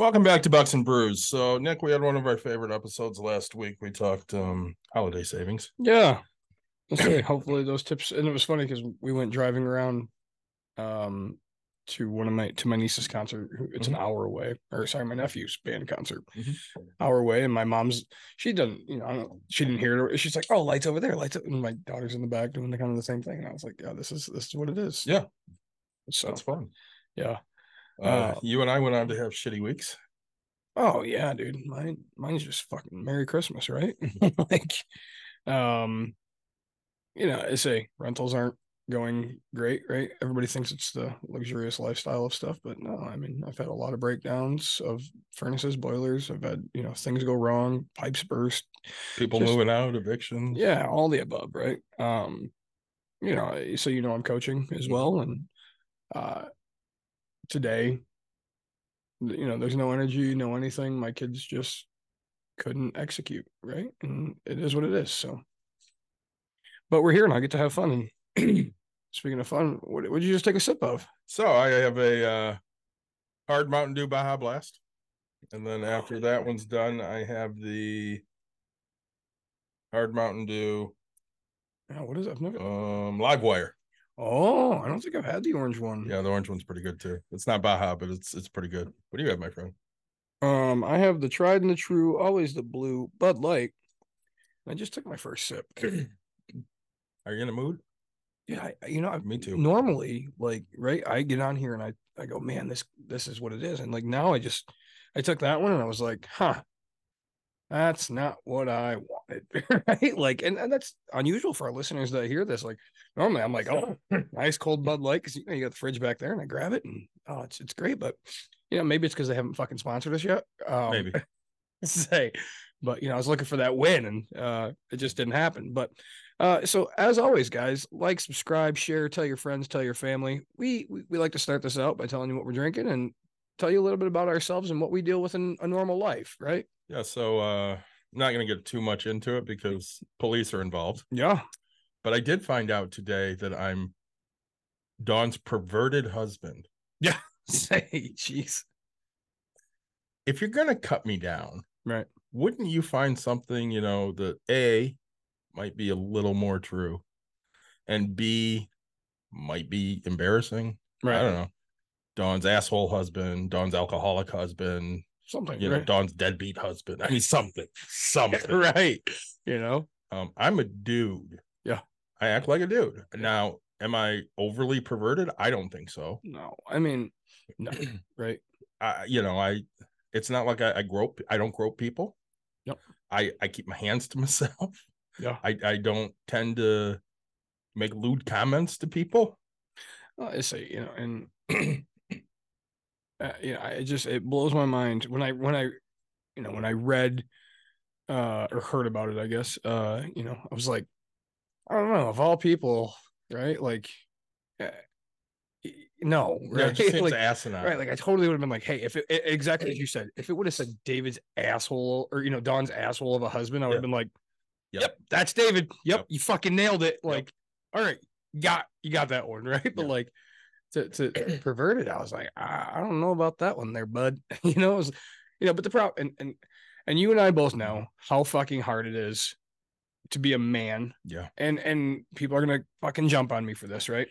Welcome back to Bucks and Brews. So, Nick, we had one of our favorite episodes last week. We talked um holiday savings. Yeah. Say hopefully those tips and it was funny because we went driving around um to one of my to my niece's concert. It's an hour away. Or sorry, my nephew's band concert. Mhm. Hour away. And my mom's she doesn't, you know, I don't she didn't hear it. She's like, Oh, lights over there, lights up. And my daughter's in the back doing the kind of the same thing. And I was like, Yeah, this is this is what it is. Yeah. So That's fun. yeah. Uh, Uh, you and I went on to have shitty weeks. Oh yeah, dude. Mine mine's just fucking Merry Christmas, right? like um you know, I say rentals aren't going great, right? Everybody thinks it's the luxurious lifestyle of stuff, but no, I mean, I've had a lot of breakdowns of furnaces, boilers, I've had, you know, things go wrong, pipes burst. People Just- moving out, evictions. Yeah, all the above, right? Um, you know, so you know I'm coaching as well. And uh today, you know, there's no energy, no anything. My kids just couldn't execute, right? And it is what it is. So but we're here and I get to have fun. And speaking of fun, what would you just take a sip of? So I have a uh hard Mountain Dew Baja Blast. And then after that one's done, I have the hard Mountain Dew Oh, what is it? I've never um live wire. Oh, I don't think I've had the orange one. Yeah, the orange one's pretty good too. It's not Baja, but it's it's pretty good. What do you have, my friend? Um, I have the tried and the true, always the blue Bud Light. I just took my first sip. Are you in a mood? Yeah, I, you know, I, Me too. normally like right, I get on here and I I go, man, this this is what it is, and like now I just I took that one and I was like, huh, that's not what I wanted, right? Like, and, and that's unusual for our listeners that hear this. Like, normally I'm like, oh, nice cold Bud Light because you know you got the fridge back there, and I grab it and oh, it's it's great, but you know maybe it's because they haven't fucking sponsored us yet. Um, Maybe. say, but you know I was looking for that win and uh, it just didn't happen, but. Uh, so as always, guys, like, subscribe, share, tell your friends, tell your family. We, we we like to start this out by telling you what we're drinking and tell you a little bit about ourselves and what we deal with in a normal life, right? Yeah, so uh I'm not gonna get too much into it because police are involved. Yeah. But I did find out today that I'm Dawn's perverted husband. Yeah. Say, jeez. If you're gonna cut me down, Right. wouldn't you find something, you know, that A might be a little more true and B might be embarrassing? Right. I don't know. Dawn's asshole husband, Dawn's alcoholic husband, Something, you know, Dawn's deadbeat husband. I mean something. Something. right. You know, Um, I'm a dude. Yeah. I act like a dude. Now, am I overly perverted? I don't think so. no, I mean, no, right? I, you know, I. It's not like I, I grope. I don't grope people. Yep. I I keep my hands to myself. Yeah. I I don't tend to make lewd comments to people. Well, I say, you know, and uh, you know, it just it blows my mind when I when I, you know, when I read uh or heard about it, I guess, uh, you know, I was like, I don't know, of all people, right? Like, uh, no, Yeah, right? seems like, asinine. right, like I totally would have been like, hey, if it, exactly as you said, if it would have said David's asshole or you know Dawn's asshole of a husband, I would have Yeah. been like, Yep. yep, that's David. Yep, Yep. you fucking nailed it. Like, all right, got you got that one right, but Yeah. like to to pervert it, I was like, I, I don't know about that one there, bud. you know, it was, you know, but the problem and and and you and I both know how fucking hard it is to be a man, yeah. and and people are gonna fucking jump on me for this, right?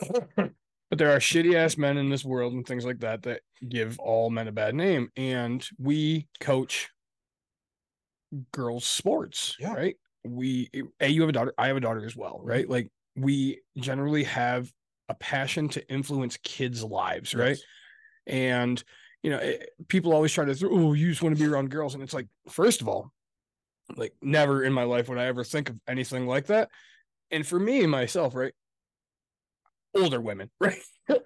but there are shitty ass men in this world and things like that that give all men a bad name, and we coach girls sports, Yeah. right? We a you have a daughter, I have a daughter as well, mm-hmm. right? Like we generally have a passion to influence kids' lives, right? Yes. And you know, it, people always try to throw, oh, you just want to be around girls, and it's like, first of all, like never in my life would I ever think of anything like that. And for me myself, right? Older women, right?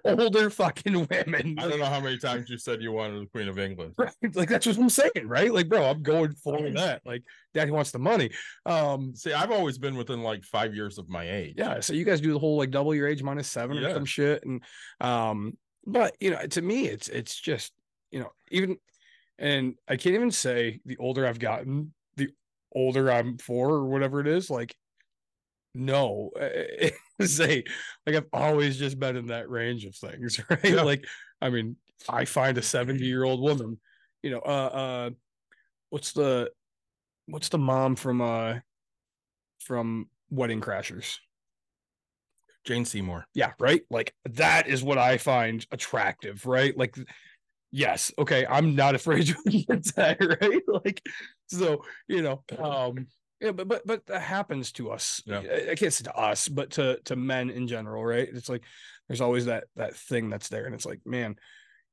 older fucking women. I don't know how many times you said you wanted the Queen of England. Right. Like that's what I'm saying, right? Like, bro, I'm going for that. Like, daddy wants the money. Um, See, I've always been within like five years of my age. yeah. So you guys do the whole like double your age minus seven or some shit. And um, but you know, to me, it's it's just, you know, even and I can't even say the older I've gotten, the older I'm for or whatever it is, like no say like I've always just been in that range of things, right? Yeah. Like, I mean, I find a 70 year old woman, you know, uh uh what's the what's the mom from uh from Wedding Crashers? Jane Seymour. Yeah, right. Like that is what I find attractive, right? Like, yes, okay, I'm not afraid to admit that, right? Like, so you know, um, yeah, but but but that happens to us. Yeah. I, I can't say to us, but to to men in general, right? It's like there's always that that thing that's there, and it's like, man,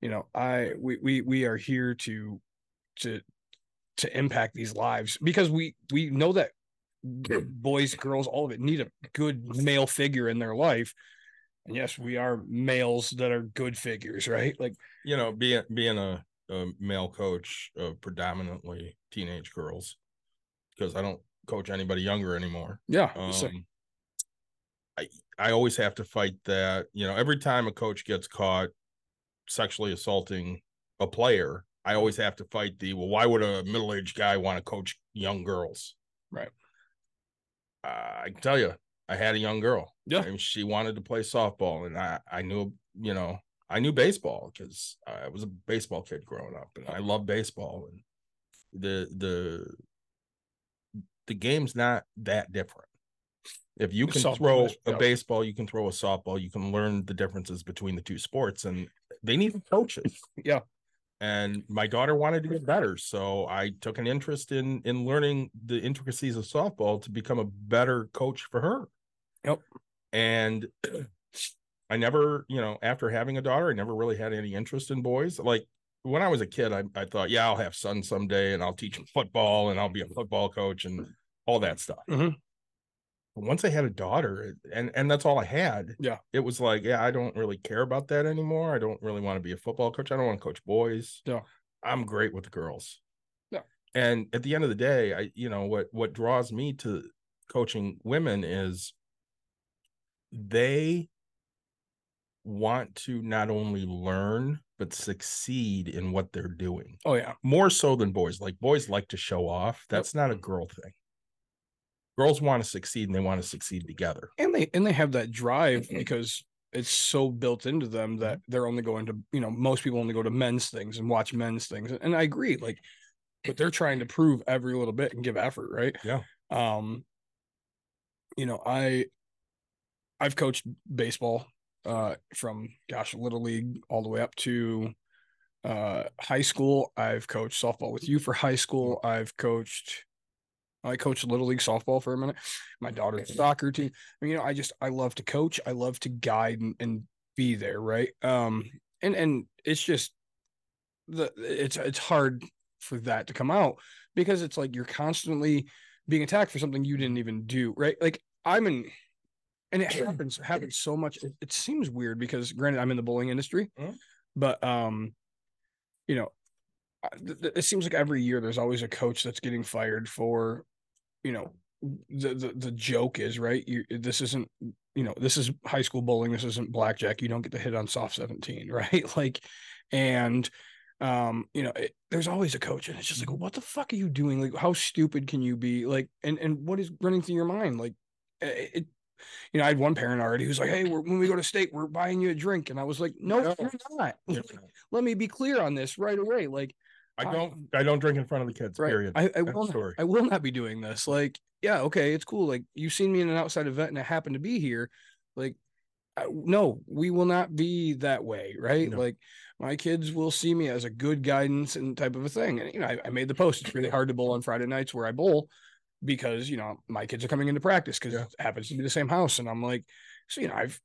you know, I we we we are here to to to impact these lives because we we know that boys, girls, all of it need a good male figure in their life. And yes, we are males that are good figures, right? Like, You know, being being a, a male coach of predominantly teenage girls, because I don't coach anybody younger anymore. yeah, Um, I I always have to fight that. You know, every time a coach gets caught sexually assaulting a player, I always have to fight the well. Why would a middle aged guy want to coach young girls? Right. Uh, I can tell you, I had a young girl. Yeah. and she wanted to play softball, and I I knew you know I knew baseball because I was a baseball kid growing up, and I love baseball, and the the the game's not that different. If you can Softball throw a baseball, you can throw a softball, you can learn the differences between the two sports, and they need coaches. Yeah. And my daughter wanted to get better, so I took an interest in in learning the intricacies of softball to become a better coach for her. Yep. And I never, you know, after having a daughter, I never really had any interest in boys. Like when I was a kid, I, I thought, yeah, I'll have sons someday and I'll teach them football and I'll be a football coach and all that stuff. Mhm. But once I had a daughter and and that's all I had, Yeah. it was like, yeah, I don't really care about that anymore. I don't really want to be a football coach. I don't want to coach boys. Yeah. I'm great with the girls. Yeah. And at the end of the day, I, you know, what what draws me to coaching women is they want to not only learn but succeed in what they're doing. Oh yeah, more so than boys like boys like to show off. That's not a girl thing. Girls want to succeed and they want to succeed together. And they and they have that drive because it's so built into them that they're only going to you know most people only go to men's things and watch men's things. And i agree like but they're trying to prove every little bit and give effort right? Yeah. um you know i i've coached baseball uh from gosh little league all the way up to uh high school i've coached softball with you for high school i've coached i coached little league softball for a minute my daughter's soccer team I mean, you know, I just I love to coach. I love to guide and, and be there, right? Um, and and it's just the it's it's hard for that to come out because it's like you're constantly being attacked for something you didn't even do, right? Like I'm in, and it happens happens so much. It, it seems weird because granted I'm in the bowling industry, Mhm. but um, you know, it seems like every year there's always a coach that's getting fired for, you know, the the, the joke is right? You this isn't you know this is high school bowling this isn't blackjack. You don't get to hit on soft 17 right? Like and um you know it, there's always a coach and it's just like what the fuck are you doing? Like how stupid can you be? Like and and what is running through your mind? Like it, it you know i had one parent already who's like hey we're, when we go to state we're buying you a drink and i was like no, No. you're not let me be clear on this right away like i I- don't i don't drink in front of the kids Right. period I, I will. Not. I will not be doing this. Like, yeah, okay, it's cool. Like, you've seen me in an outside event, and I happen to be here. Like, I, no, we will not be that way, right? No. Like, my kids will see me as a good guidance and type of a thing. And you know, I, I made the post. It's really hard to bowl on Friday nights where I bowl because you know my kids are coming into practice because Yeah. it happens to be the same house, and I'm like, so you know, I've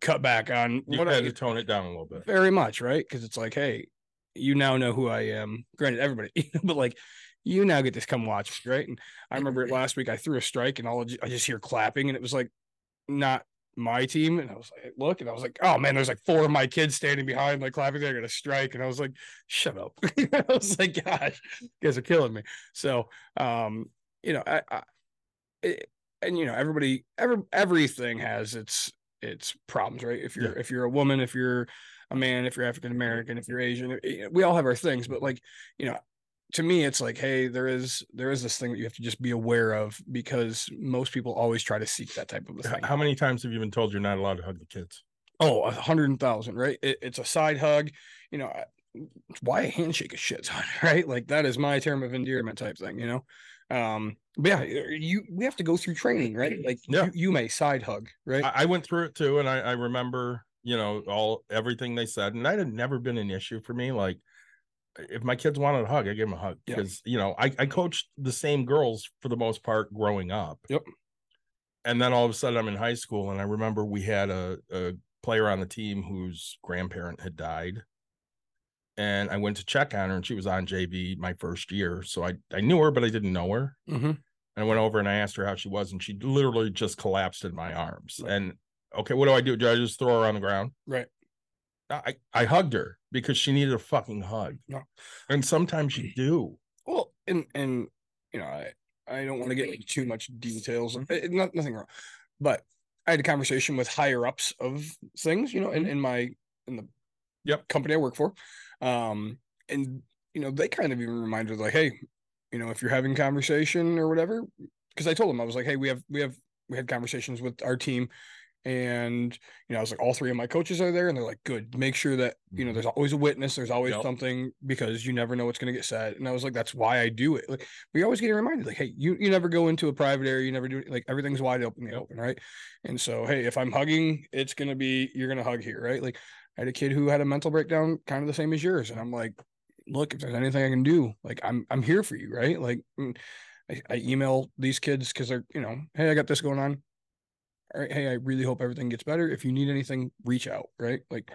cut back on you what had I to tone it down a little bit very much right because it's like hey you now know who i am granted everybody but like you now get to come watch me, right and i remember it last week i threw a strike and all I i just hear clapping and it was like not my team, and I was like, look, and I was like, oh man, there's like four of my kids standing behind, like clapping. They're gonna strike, and I was like, shut up. I was like, gosh, you guys are killing me. So, um, you know, I, I it, and you know, everybody, every everything has its its problems, right? If you're Yeah. if you're a woman, if you're a man, if you're African American, if you're Asian, eh, we all have our things, but like, you know, to me it's like hey there is there is this thing that you have to just be aware of because most people always try to seek that type of thing How many times have you been told you're not allowed to hug the kids? oh a hundred thousand right it, it's a side hug you know why a handshake is shit right like that is my term of endearment type thing you know um but yeah you we have to go through training right like Yeah. you, you may side hug right I, I went through it too, and I, I remember, you know, all everything they said, and that had never been an issue for me. Like, if my kids wanted a hug, I gave them a hug Yeah. because you know I, I coached the same girls for the most part growing up. Yep. And then all of a sudden, I'm in high school, and I remember we had a, a player on the team whose grandparent had died. And I went to check on her, and she was on JV my first year. So I, I knew her, but I didn't know her. mm-hmm. And I went over and I asked her how she was, and she literally just collapsed in my arms. Right. And okay, what do I do? Do I just throw her on the ground? right I, I hugged her because she needed a fucking hug. No. And sometimes you do. Well, and and you know, I I don't want to get into too much details. eh, eh, Not nothing wrong, but I had a conversation with higher ups of things. You know, in in my in the Yep. company I work for, um, and you know, they kind of even reminded like, hey, you know, if you're having conversation or whatever, because I told them I was like, hey, we have we have we had conversations with our team. And you know, I was like, all three of my coaches are there, and they're like, "Good. Make sure that you know, Mhm. there's always a witness. There's always Yep. something because you never know what's going to get said." And I was like, "That's why I do it." Like, we always get reminded, like, "Hey, you you never go into a private area. You never do like everything's wide open, the open, right?" And so, hey, if I'm hugging, it's gonna be you're gonna hug here, right? Like, I had a kid who had a mental breakdown, kind of the same as yours, and I'm like, "Look, if there's anything I can do, like, I'm I'm here for you, right?" Like, mm, I, I email these kids because they're, you know, hey, I got this going on. All right, hey, I really hope everything gets better. If you need anything, reach out, right? Like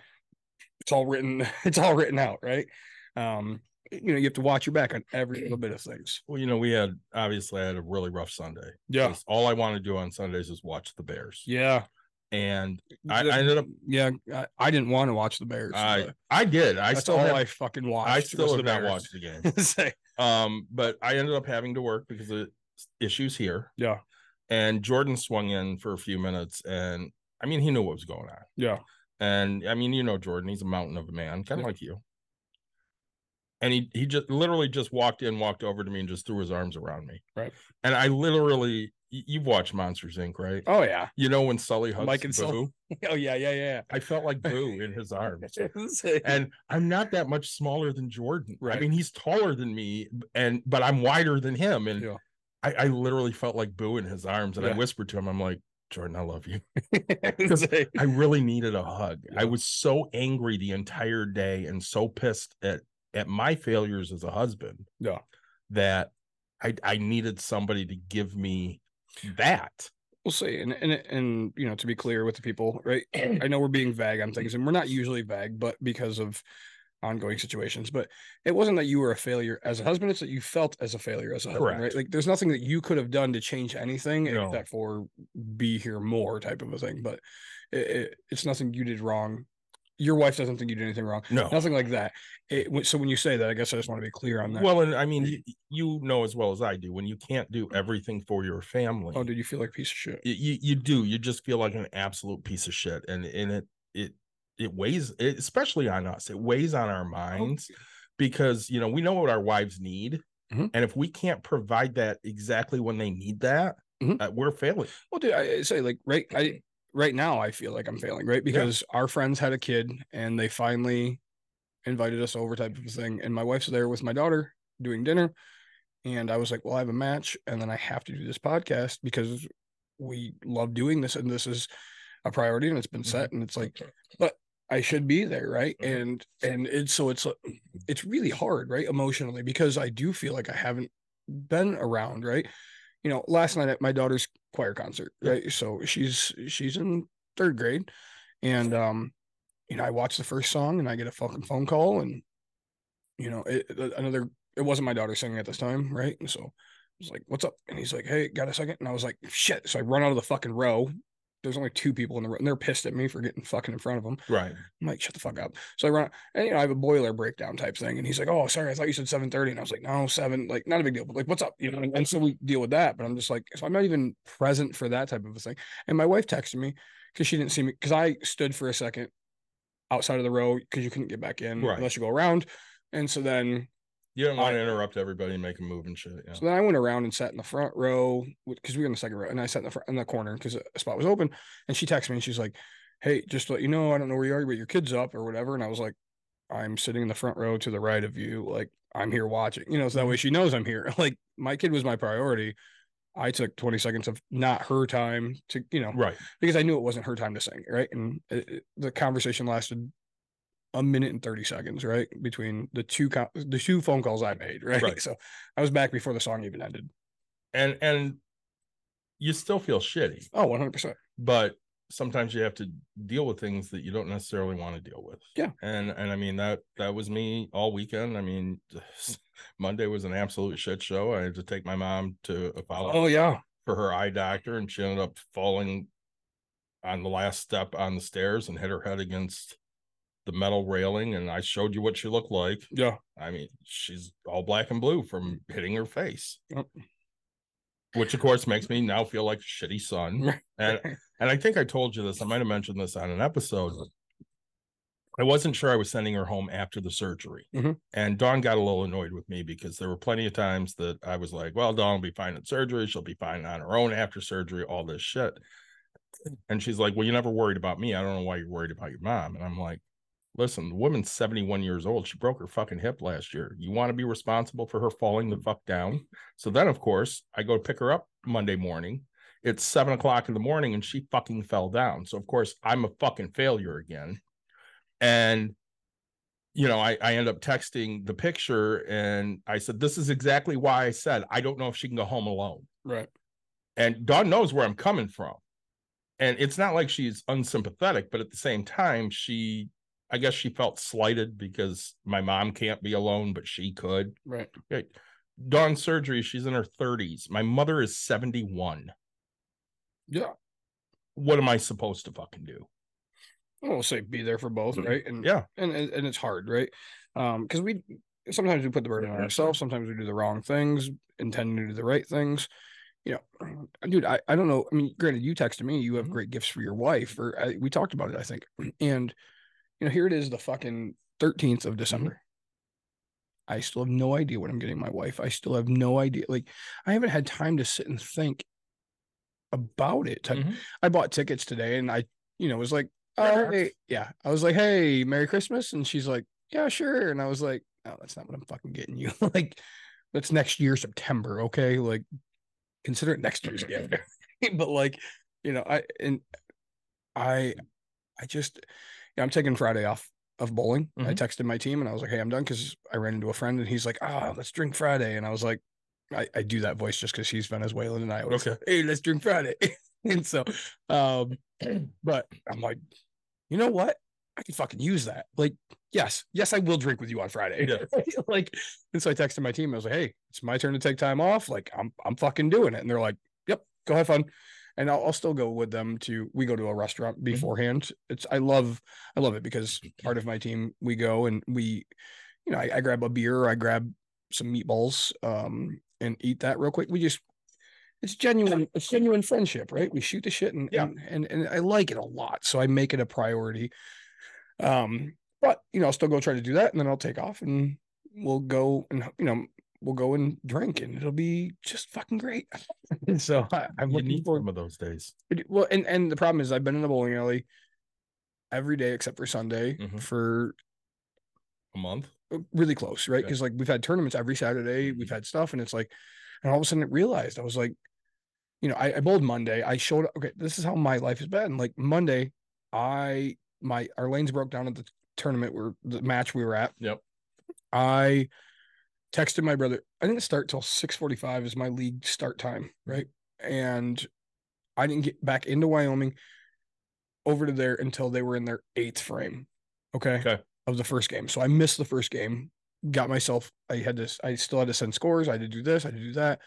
it's all written, it's all written out, right? Um, you know, you have to watch your back on every little bit of things. Well, you know, we had obviously I had a really rough Sunday. Yeah. All I want to do on Sundays is watch the Bears. Yeah. And I, I ended up yeah, I, I didn't want to watch the Bears. I I did. I still all have, I fucking watched. I still have not watched the game. Um, but I ended up having to work because of issues here. yeah, And Jordan swung in for a few minutes, and I mean, he knew what was going on. yeah, And I mean, you know, Jordan, he's a mountain of a man, kind of Yeah. like you. And he he just literally just walked in, walked over to me, and just threw his arms around me. Right. And I literally, you've watched Monsters Inc., right? oh yeah, You know when Sully hugs Mike and Boo, Sully. oh yeah, yeah, yeah. I felt like Boo in his arms. and I'm not that much smaller than Jordan. I mean, he's taller than me, and but I'm wider than him. And Yeah. I, I literally felt like Boo in his arms, and I whispered to him, "I'm like, Jordan, I love you." I really needed a hug. I was so angry the entire day and so pissed at at my failures as a husband yeah. that I I needed somebody to give me that. we'll see. And, and and you know to be clear with the people right? I know we're being vague on things and we're not usually vague but because of ongoing situations. But it wasn't that you were a failure as a husband it's that you felt as a failure as a husband right? Like there's nothing that you could have done to change anything No. except for be here more type of a thing. But it, it, it's nothing you did wrong your wife doesn't think you did anything wrong No. nothing like that it, so when you say that i guess i just want to be clear on that Well, and I mean, you, you know as well as I do when you can't do everything for your family. oh did you feel like a piece of shit you you do you just feel like an absolute piece of shit and and it it it weighs it, especially on us it weighs on our minds because you know we know what our wives need Mhm. and if we can't provide that exactly when they need that Mhm. uh, we're failing Well, dude, I I say like right, I right now I feel like I'm failing, right? Because our friends had a kid and they finally invited us over type of thing. And my wife's there with my daughter doing dinner. And I was like, Well, I have a match and then I have to do this podcast because we love doing this and this is a priority and it's been set. And it's like, but I should be there, right? Mhm. And and it's so it's it's really hard, right? Emotionally, because I do feel like I haven't been around, right? You know, last night at my daughter's choir concert, Yeah. right? So she's she's in third grade, and um, you know, I watched the first song and I get a fucking phone call, and you know, it, it- another. It wasn't my daughter singing at this time, right? And so I was like, "What's up?" And he's like, "Hey, got a second? And I was like, "Shit!" So I run out of the fucking row, there's only two people in the room and they're pissed at me for getting fucking in front of them. Right. I'm like, shut the fuck up. So I run and you know, I have a boiler breakdown type thing. And he's like, Oh, sorry, I thought you said 7:30. And I was like, no, seven, like not a big deal, but like, what's up? You know, and so we deal with that. But I'm just like, so I'm not even present for that type of a thing. And my wife texted me because she didn't see me because I stood for a second outside of the row because you couldn't get back in Right. unless you go around. And so then You don't want to interrupt everybody and make them move and shit. Yeah. so then I went around and sat in the front row because we were in the second row, and I sat in the front in the corner because a spot was open. And she texted me and she's like, "Hey, just to let you know, I don't know where you are, but your kid's up or whatever." And I was like, "I'm sitting in the front row to the right of you, like I'm here watching." You know, so that way mm-hmm. she knows I'm here. Like my kid was my priority. I took 20 seconds of not her time to, you know, Right. because I knew it wasn't her time to sing, right? And it, it- the conversation lasted a minute and 30 seconds, right? Between the two co- the two phone calls I made, right? Right. So I was back before the song even ended. And and you still feel shitty, Oh, 100%. but sometimes you have to deal with things that you don't necessarily want to deal with. Yeah. And and I mean that that was me all weekend. I mean Monday was an absolute shit show. I had to take my mom to a follow Oh, yeah. for her eye doctor and she ended up falling on the last step on the stairs and hit her head against the metal railing and I showed you what she looked like. Yeah. I mean, she's all black and blue from hitting her face. Yep. Which of course makes me now feel like a shitty son. And and I think I told you this. I might have mentioned this on an episode. I wasn't sure I was sending her home after the surgery. Mhm. And Dawn got a little annoyed with me because there were plenty of times that I was like, well, Dawn will be fine at surgery. She'll be fine on her own after surgery, all this shit. And she's like, well, you never worried about me. I don't know why you're worried about your mom. And I'm like, listen, the woman's 71 years old. She broke her fucking hip last year. You want to be responsible for her falling the fuck down? So then, of course, I go pick her up Monday morning. It's seven o'clock in the morning and she fucking fell down. So, of course, I'm a fucking failure again. And, you know, I, I end up texting the picture and I said, This is exactly why I said, I don't know if she can go home alone. Right. And Dawn knows where I'm coming from. And it's not like she's unsympathetic, but at the same time, she, I guess she felt slighted because my mom can't be alone, but she could. Right. Okay. Dawn's surgery, she's in her 30s. My mother is 71. Yeah. What am I supposed to fucking do? I will say be there for both, right? And Yeah. and and it's hard, right? Um, because we sometimes we put the burden on ourselves, sometimes we do the wrong things, intending to do the right things. You know, dude, I, I don't know. I mean, granted, you texted me, you have Mhm. great gifts for your wife, or I, we talked about it, I think. And you know, here it is, the fucking 13th of December. I still have no idea what I'm getting my wife. I still have no idea. Like, I haven't had time to sit and think about it. type- Mhm. I bought tickets today and I, you know, was like, oh, hey, yeah. I was like, hey, Merry Christmas. And she's like, yeah, sure. And I was like, no, that's not what I'm fucking getting you. like, that's next year, September. Okay. Like, consider it next year's gift. but like, you know, I, and I, I just, yeah, I'm taking Friday off of bowling. I Mhm. texted my team and I was like, hey, I'm done because I ran into a friend and he's like, ah, let's drink Friday. And I was like, I, I do that voice just because he's Venezuelan and I always Okay. hey, let's drink Friday. and so, um, but I'm like, you know what? I can fucking use that. Like, yes, yes, I will drink with you on Friday. Yeah. like, and so I texted my team. I was like, hey, it's my turn to take time off. Like, I'm I'm fucking doing it. And they're like, yep, go have fun. And I'll, I'll still go with them to we go to a restaurant beforehand. It's I love I love it because part of my team we go and we, you know, I, I grab a beer, I grab some meatballs, um, and eat that real quick. We just it's genuine it's genuine friendship right we shoot the shit and, Yeah. and and and i like it a lot so i make it a priority um but you know i'll still go try to do that and then i'll take off and we'll go and you know we'll go and drink and it'll be just fucking great so I, i'm You looking need forward some of those days. well and and the problem is i've been in the bowling alley every day except for sunday Mhm. for A month. really close, right? Yeah. Because like we've had tournaments every Saturday, we've had stuff, and it's like, and all of a sudden it realized I was like, you know, I, I bowled Monday. I showed up. Okay, this is how my life has been. Like Monday, I my our lanes broke down at the tournament where the match we were at. Yep. I texted my brother. I didn't start till six forty five is my league start time, right? And I didn't get back into Wyoming over to there until they were in their eighth frame. Okay. Okay. Of the first game. So I missed the first game. Got myself, I had to, I still had to send scores. I had to do this, I had to do that,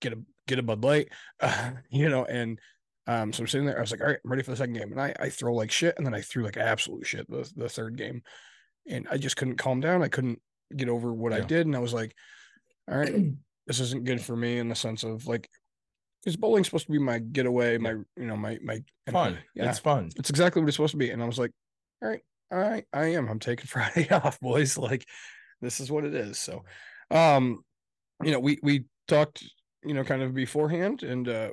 get a get a Bud Light, uh, you know, and Um, so I'm sitting there. I was like, all right, I'm ready for the second game, and I I throw like shit, and then I threw like absolute shit the the third game, and I just couldn't calm down. I couldn't get over what I did, and I was like, all right, this isn't good for me in the sense of like, is bowling supposed to be my getaway, my you know my my Fun. Yeah, It's fun. it's exactly what it's supposed to be. And I was like, all right, all right, I am. I'm taking Friday off, boys. Like, this is what it is. So, um, you know, we we talked, you know, kind of beforehand, and uh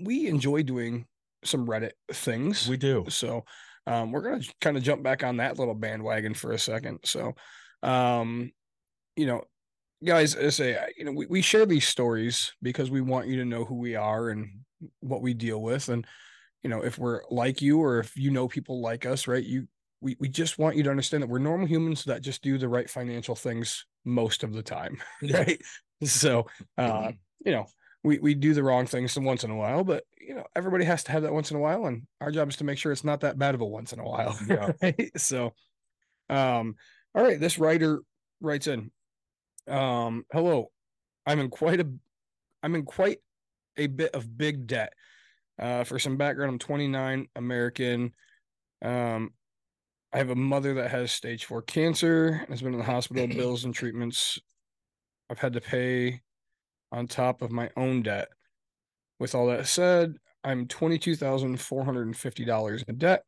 we enjoy doing some Reddit things. We do. so um we're gonna kind of jump back on that little bandwagon for a second. So um, you know, guys, I say, you know, we, we share these stories because we want you to know who we are and what we deal with. And, you know, if we're like you or if you know people like us, right, you we, we just want you to understand that we're normal humans that just do the right financial things most of the time. Right. So uh, you know, we, we do the wrong things some once in a while, but you know, everybody has to have that once in a while. And our job is to make sure it's not that bad of a once in a while. Yeah. Right? So um, all right, this writer writes in. Um, hello. I'm in quite a I'm in quite a bit of big debt. Uh, for some background, I'm 29, American. Um, I have a mother that has stage four cancer and has been in the hospital, bills and treatments. I've had to pay on top of my own debt. With all that said, I'm $22,450 in debt.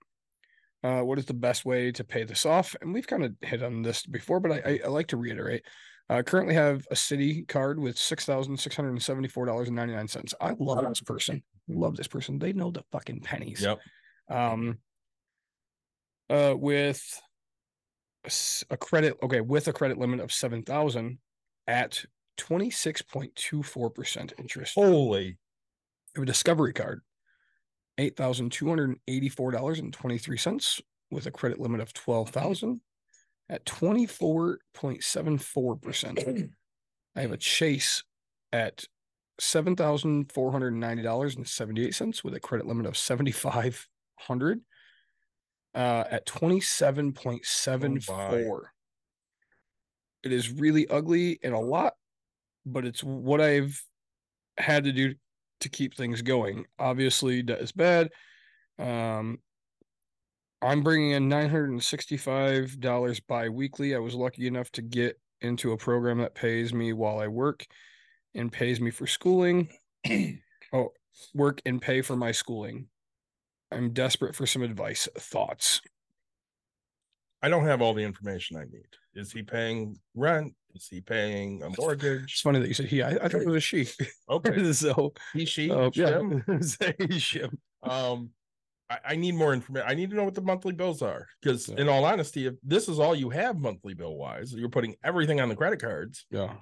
Uh, what is the best way to pay this off? And we've kind of hit on this before, but I, I, I like to reiterate. Uh, currently have a Citi card with six thousand six hundred and seventy four dollars and ninety nine cents. I love this person. Love this person. They know the fucking pennies. Yep. Um. Uh, with a s- a credit, okay, with a credit limit of seven thousand at twenty six point two four percent interest. Holy. I have a Discovery card, eight thousand two hundred and eighty-four dollars and twenty-three cents, with a credit limit of twelve thousand at twenty-four point seven four percent. I have a Chase at seven thousand four hundred and ninety dollars and seventy-eight cents, with a credit limit of seventy-five hundred. Uh, at twenty-seven point seven four. It is really ugly and a lot, but it's what I've had to do to keep things going. Obviously, that is bad. Um, I'm bringing in nine hundred and sixty-five dollars bi-weekly. I was lucky enough to get into a program that pays me while I work and pays me for schooling. oh, work and pay for my schooling. I'm desperate for some advice. Thoughts? I don't have all the information I need. Is he paying rent? Is he paying a mortgage? It's funny that you said he. I, I thought it was a she. Okay. so, He, she, uh, yeah, Shim. Um, I, I need more information. I need to know what the monthly bills are. Because Yeah. in all honesty, if this is all you have monthly bill wise, you're putting everything on the credit cards, Yeah.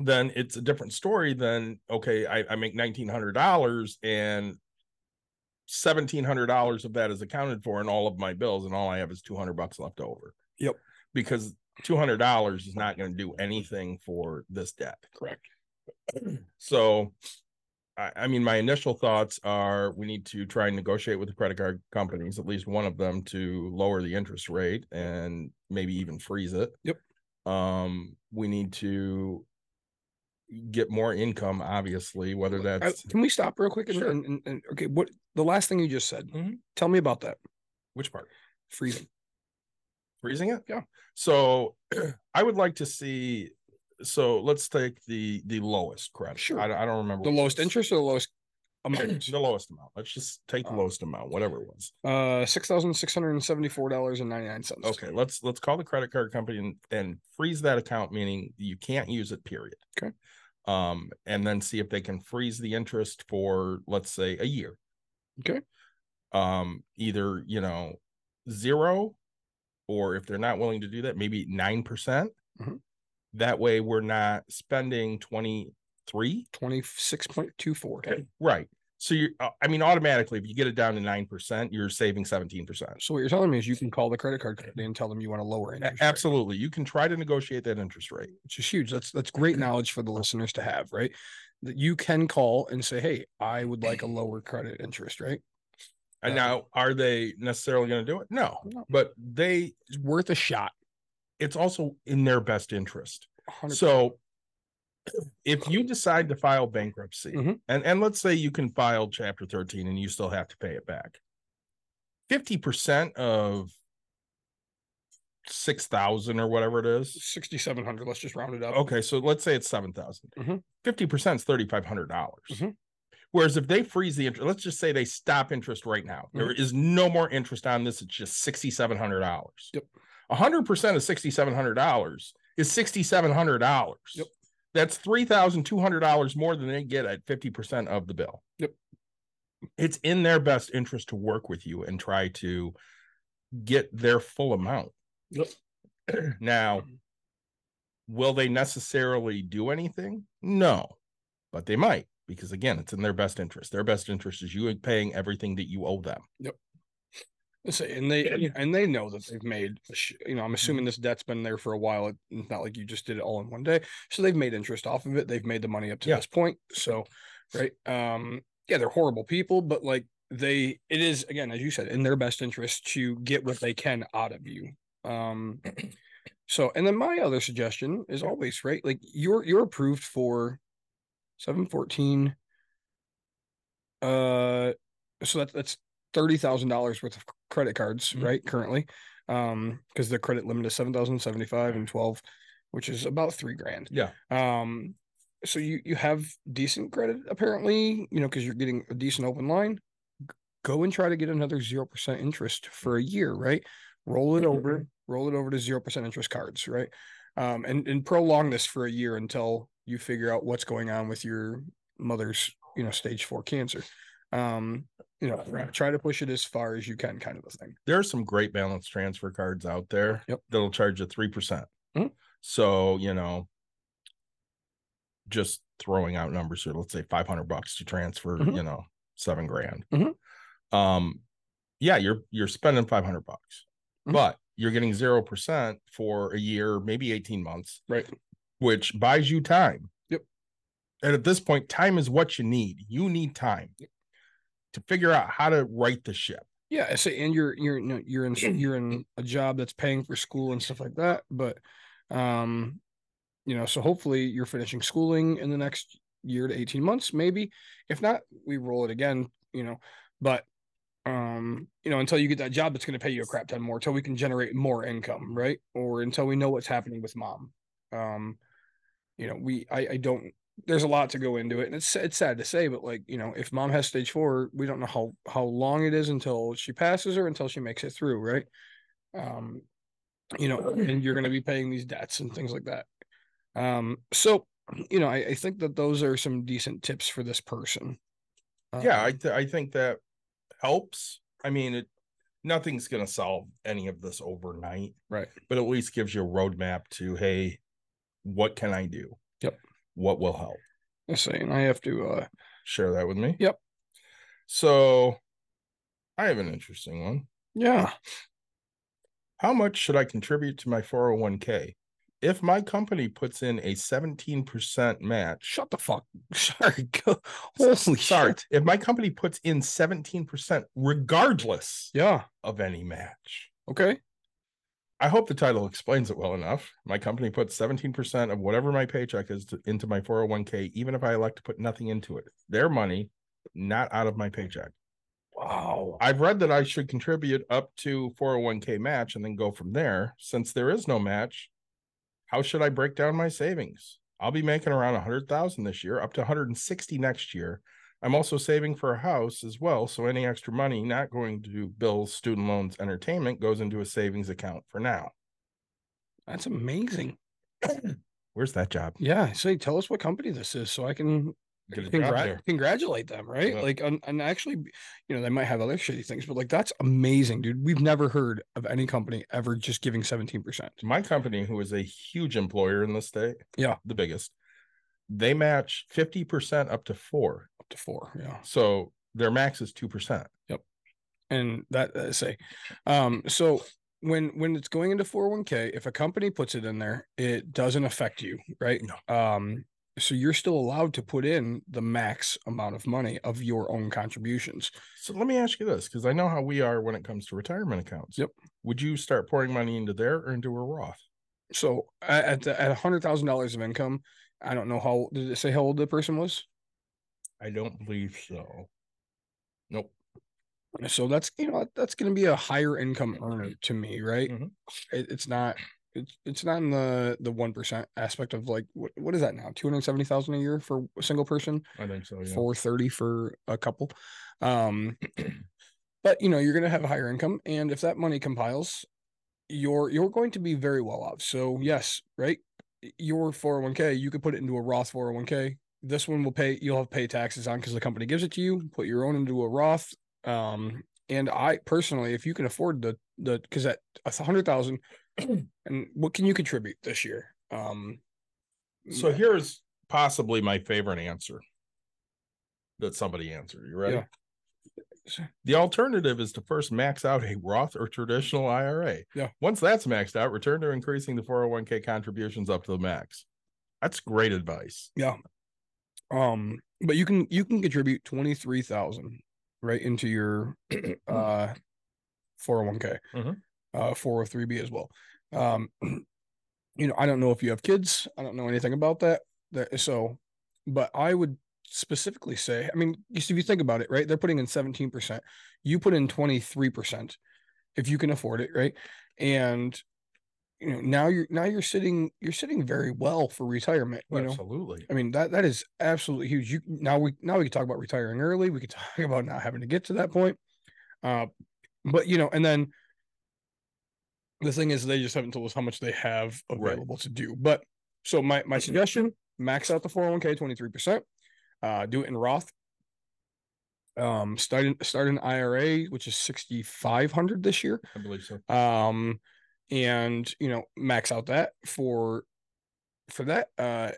then it's a different story than okay, I, I make nineteen hundred dollars and seventeen hundred dollars of that is accounted for in all of my bills, and all I have is two hundred bucks left over. Yep. Because two hundred dollars is not going to do anything for this debt. Correct. So, I, I mean, my initial thoughts are we need to try and negotiate with the credit card companies, at least one of them, to lower the interest rate and maybe even freeze it. Yep. Um, we need to get more income, obviously, whether I- that's can we stop real quick? And, Sure. and, and, and- okay, what the last thing you just said? Mhm. Tell me about that which part freezing. freezing it. Yeah. So, I would like to see. So let's take the the lowest credit. Sure. I, don't- I don't remember The lowest interest or the lowest amount? the lowest amount. Let's just take the Uh, lowest amount, whatever it was. uh, six thousand six hundred and seventy-four dollars and ninety-nine cents. Okay, let's let's call the credit card company and, and freeze that account, meaning you can't use it, period. Okay. Um, and then see if they can freeze the interest for, let's say, a year. Okay. Um, either, you know, zero, or if they're not willing to do that, maybe nine percent. Mhm. That way we're not spending twenty-three. Twenty-six point two four. Okay. Right. So you uh, I mean, automatically, if you get it down to nine percent, you're saving seventeen percent. So what you're telling me is you can call the credit card company and tell them you want to lower interest. rate, Absolutely. You can try to negotiate that interest rate. which is huge. That's that's great knowledge for the listeners to have, right? That you can call and say, "Hey, I would like a lower credit interest," rate." And now, are they necessarily going to do it? No, No. but they. It's worth a shot. It's also in their best interest. 100. So, if you decide to file bankruptcy, Mhm. and and let's say you can file Chapter Thirteen and you still have to pay it back, fifty percent of six thousand or whatever it is. 6700 let's just round it up Okay, so let's say it's seven thousand. Mhm. Fifty percent is thirty five hundred dollars. Mhm. Whereas if they freeze the interest, let's just say they stop interest right now. There Mm-hmm. is no more interest on this. It's just sixty seven hundred dollars. Yep. hundred percent of sixty seven hundred dollars is sixty seven hundred dollars. Yep. That's three thousand two hundred dollars more than they get at fifty percent of the bill. Yep. It's in their best interest to work with you and try to get their full amount. Yep. now, will they necessarily do anything? No, but they might because again, it's in their best interest. Their best interest is you paying everything that you owe them. Say, and they and they know that they've made. You know, I'm Mm-hmm. assuming this debt's been there for a while. It's not like you just did it all in one day. So they've made interest off of it. They've made the money up to Yeah. this point. So, right, um, yeah, they're horrible people, but like they, it is again, as you said, in their best interest to get what they can out of you. Um, so, and then my other suggestion is always right, like you're you're approved for seven fourteen. Uh, so that's that's thirty thousand dollars worth of credit cards, Mhm. right? Currently, um, because the credit limit is seven thousand seventy five and twelve, which is about three grand. Yeah. Um, so you you have decent credit apparently, you know, because you're getting a decent open line. Go and try to get another zero percent interest for a year, right? Roll it over, roll it over to zero percent interest cards, right? Um, and and prolong this for a year until you figure out what's going on with your mother's, you know, stage four cancer. Um, you know, try to push it as far as you can, kind of a thing. There are some great balance transfer cards out there Yep. that'll charge you 3%. Mhm. So, you know, just throwing out numbers here, let's say 500 bucks to transfer, Mhm. you know, seven grand. Mhm. Um, yeah, you're, you're spending 500 bucks, Mhm. but you're getting 0% for a year, maybe 18 months, Right. which buys you time. Yep. And at this point, time is what you need. You need time to figure out how to right the ship. Yeah, I say, and you're you're you know, you're in you're in a job that's paying for school and stuff like that. But, um, you know, so hopefully you're finishing schooling in the next year to eighteen months, maybe. If not, we roll it again. You know, but, um, you know, until you get that job that's going to pay you a crap ton more, until we can generate more income, right? Or until we know what's happening with mom. Um, you know, we I I don't there's a lot to go into it and it's it's sad to say but like you know if mom has stage four we don't know how how long it is until she passes or until she makes it through right? Um you know and you're going to be paying these debts and things like that. Um so you know I, I think that those are some decent tips for this person. Yeah i Um, th- i think that helps. I mean it nothing's going to solve any of this overnight right. but at least gives you a roadmap to hey what can i do? Yep. What will help. Let's see and i have to uh share that with me? Yep. so i have an interesting one. Yeah. How much should i contribute to my 401k if my company puts in a 17% match shut the fuck sorry go holy sorry shit. if my company puts in 17% regardless yeah. of any match okay I hope the title explains it well enough. My company puts 17% of whatever my paycheck is to, into my 401k, even if I elect to put nothing into it. Their money, not out of my paycheck. wow I've read that I should contribute up to 401k match and then go from there. Since there is no match, how should I break down my savings? I'll be making around 100,000 this year, up to 160 next year. I'm also saving for a house as well, so any extra money not going to bills, student loans, entertainment goes into a savings account for now. that's amazing Where's that job? Yeah, say tell us what company this is so I can Get a job congrat- there. congratulate them, right? Yeah. Like and, and actually, you know, they might have other shitty things, but like that's amazing, dude. We've never heard of any company ever just giving 17%. My company, who is a huge employer in the state, Yeah. the biggest, they match 50% up to four. To four. Yeah. So their max is 2%. Yep. And that uh, say, um, so when when it's going into 401k, if a company puts it in there, it doesn't affect you, right? No. Um, so you're still allowed to put in the max amount of money of your own contributions. So let me ask you this, because I know how we are when it comes to retirement accounts. Yep. Would you start pouring money into there or into a Roth? So at at, a hundred thousand dollars of income, I don't know how did it say how old the person was? I don't believe so. Nope. So that's you know that's going to be a higher income earner to me, right? Mhm. It, it's not it's it's not in the the one percent aspect of like what what is that now? Two hundred seventy thousand a year for a single person, I think so. Yeah. four thirty for a couple. Um, but you know you're going to have a higher income, and if that money compiles, you're you're going to be very well off. So yes, right, your four hundred one k you could put it into a Roth four hundred one k. This one will pay you'll have to pay taxes on because the company gives it to you. Put your own into a Roth. Um, and I personally, if you can afford the the because at a hundred thousand, and what can you contribute this year? Um, So here's possibly my favorite answer that somebody answered. You ready? Yeah. The alternative is to first max out a Roth or traditional IRA. Yeah. Once that's maxed out, return to increasing the 401k contributions up to the max. That's great advice. Yeah. Um, but you can you can contribute twenty three thousand right into your uh 401k, Mhm. uh 403b as well. Um, you know, I don't know if you have kids. I don't know anything about that. That so, but I would specifically say, I mean, if you think about it, right? They're putting in 17%. You put in 23% if you can afford it, right? And you know, now you're now you're sitting you're sitting very well for retirement. You know, Absolutely. I mean that that is absolutely huge. You now we now we can talk about retiring early. We could talk about not having to get to that point. Uh, but you know, and then the thing is, they just haven't told us how much they have Right. available to do. But so my my suggestion: max out the four hundred one k twenty three percent. Uh, do it in Roth. Um, start in, start an IRA, which is sixty five hundred this year I believe so. um and you know max out that for for that uh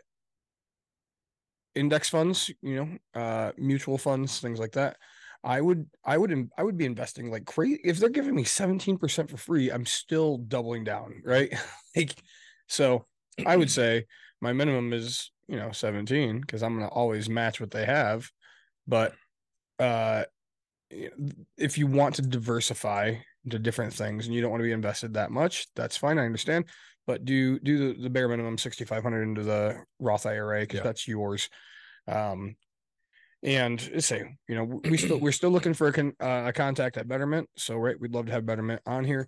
index funds you know uh mutual funds things like that. I would i would i would be investing like crazy if they're giving me 17% for free i'm still doubling down right? Like so i would say my minimum is you know 17 because i'm going to always match what they have but uh if you want to diversify into different things and you don't want to be invested that much, that's fine. I understand. But do do the, the bare minimum 6500 into the Roth IRA because Yeah. that's yours. Um and say, you know, we still we're still looking for a con, uh, a contact at Betterment. So right, we'd love to have Betterment on here.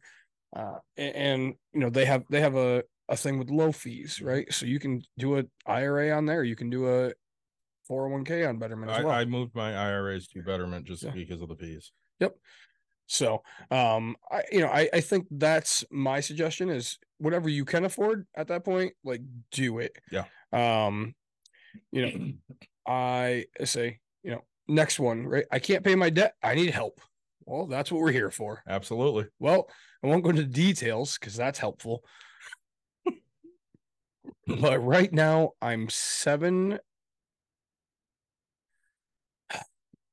Uh and, and you know, they have they have a a thing with low fees, right? So you can do a IRA on there, you can do a 401k on Betterment as I, well. I moved my IRAs to Betterment just Yeah. because of the fees. So, um, I you know, I I think that's my suggestion is whatever you can afford at that point, like do it. Yeah. Um, you know, I say, you know, next one, right? I can't pay my debt. I need help. Well, that's what we're here for. Absolutely. Well, I won't go into details because that's helpful. but right now, I'm seven.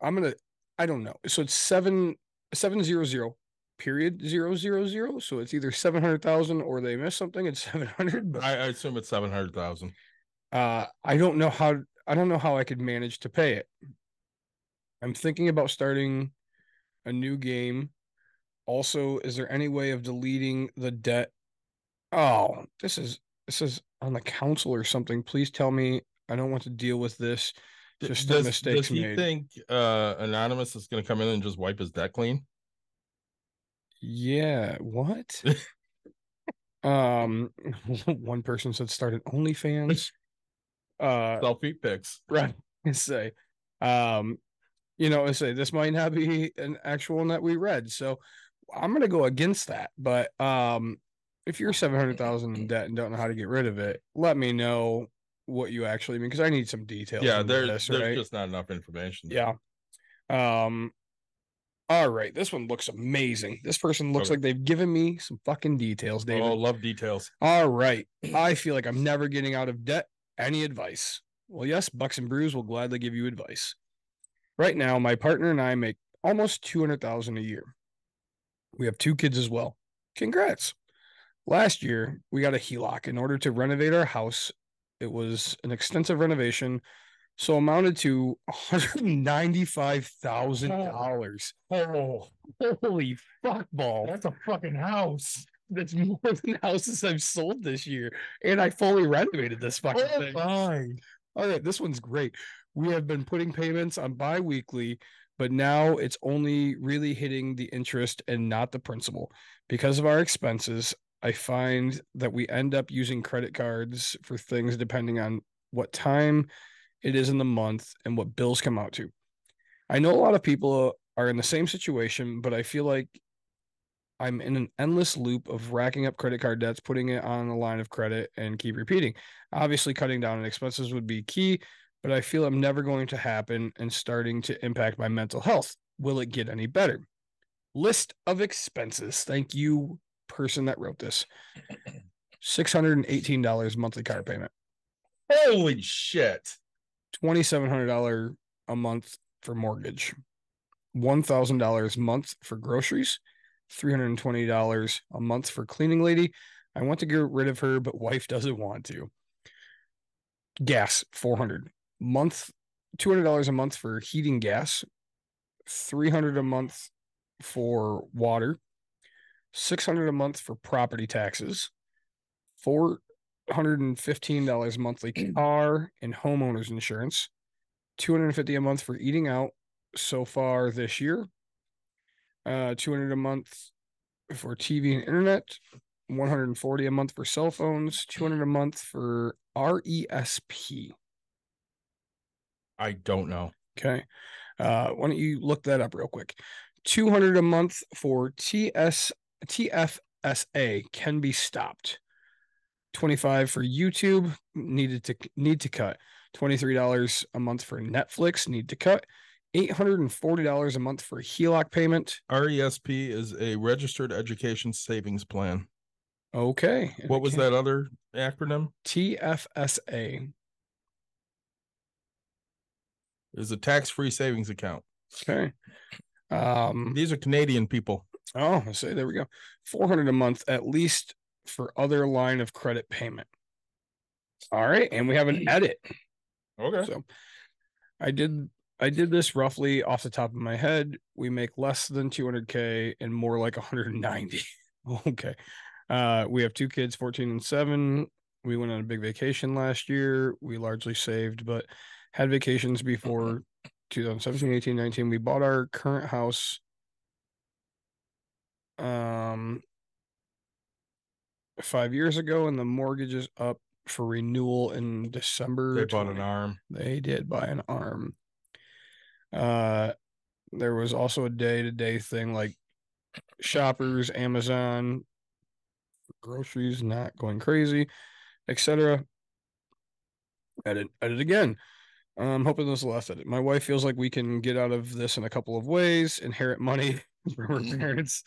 I'm gonna. I don't know. So it's seven seven zero zero period zero zero zero. So it's either seven hundred thousand or they missed something. It's seven hundred. But I, I assume it's seven hundred thousand. uh, I don't know how. I don't know how I could manage to pay it. I'm thinking about starting a new game. Also, is there any way of deleting the debt? Oh, this is this is on the council or something. Please tell me I don't want to deal with this. Just the does, mistakes does he made. think uh anonymous is going to come in and just wipe his debt clean? Yeah, what? um, one person said start an OnlyFans. Uh, Selfie pics. right. and Say, um, you know, and say this might not be an actual one that we read, so I'm gonna go against that. But um, if you're seven hundred thousand in debt and don't know how to get rid of it, let me know what you actually mean because I need some details. Yeah, there's this, there's right? just not enough information. Yeah. Um all right, this one looks amazing. This person looks Okay. like they've given me some fucking details, David. Oh, love details. All right. I feel like I'm never getting out of debt. Any advice? Well, yes, Bucks and Brews will gladly give you advice. Right now, my partner and I make almost 200,000 a year. We have two kids as well. Congrats. Last year, we got a HELOC in order to renovate our house. It was an extensive renovation, so amounted to $195,000. Oh, Holy fuck ball. That's a fucking house. that's more than houses I've sold this year, and I fully renovated this fucking Oh, thing. fine. All right, this one's great. We have been putting payments on bi-weekly, but now it's only really hitting the interest and not the principal. Because of our expenses, I find that we end up using credit cards for things depending on what time it is in the month and what bills come out to. I know a lot of people are in the same situation, but I feel like I'm in an endless loop of racking up credit card debts, putting it on a line of credit, and keep repeating. Obviously, cutting down on expenses would be key, but I feel I'm never going to happen and starting to impact my mental health. Will it get any better? List of expenses. Thank you, person that wrote this. $618 monthly car payment, Holy shit. $2,700 a month for mortgage, $1,000 a month for groceries, $320 a month for cleaning lady. I want to get rid of her, but wife doesn't want to. Gas, 400 month, $200 a month for heating gas, 300 a month for water, 600 a month for property taxes, $415 monthly car and homeowners insurance, 250 a month for eating out so far this year, uh 200 a month for TV and internet, 140 a month for cell phones, 200 a month for RESP. I don't know. Okay. Uh, why don't you look that up real quick? 200 a month for TS TFSA can be stopped. 25 for YouTube needed to need to cut. $23 a month for Netflix need to cut. $840 a month for HELOC payment. RESP is a registered education savings plan. Okay. What was that other acronym? TFSA. Is a tax-free savings account. Okay. Um These are Canadian people. Oh, I say there we go. 400 a month at least for other line of credit payment. All right, and we have an edit. Okay. So I did I did this roughly off the top of my head. We make less than 200k and more like 190. okay. Uh we have two kids, 14 and 7. We went on a big vacation last year. We largely saved, but had vacations before 2017, 18, 19. We bought our current house um 5 years ago and the mortgage is up for renewal in December. They bought an arm. they did buy an arm. Uh, there was also a day to day thing like shoppers, Amazon, groceries, not going crazy, etc. Edit, edit again. I'm hoping this last edit. My wife feels like we can get out of this in a couple of ways: inherit money from her parents,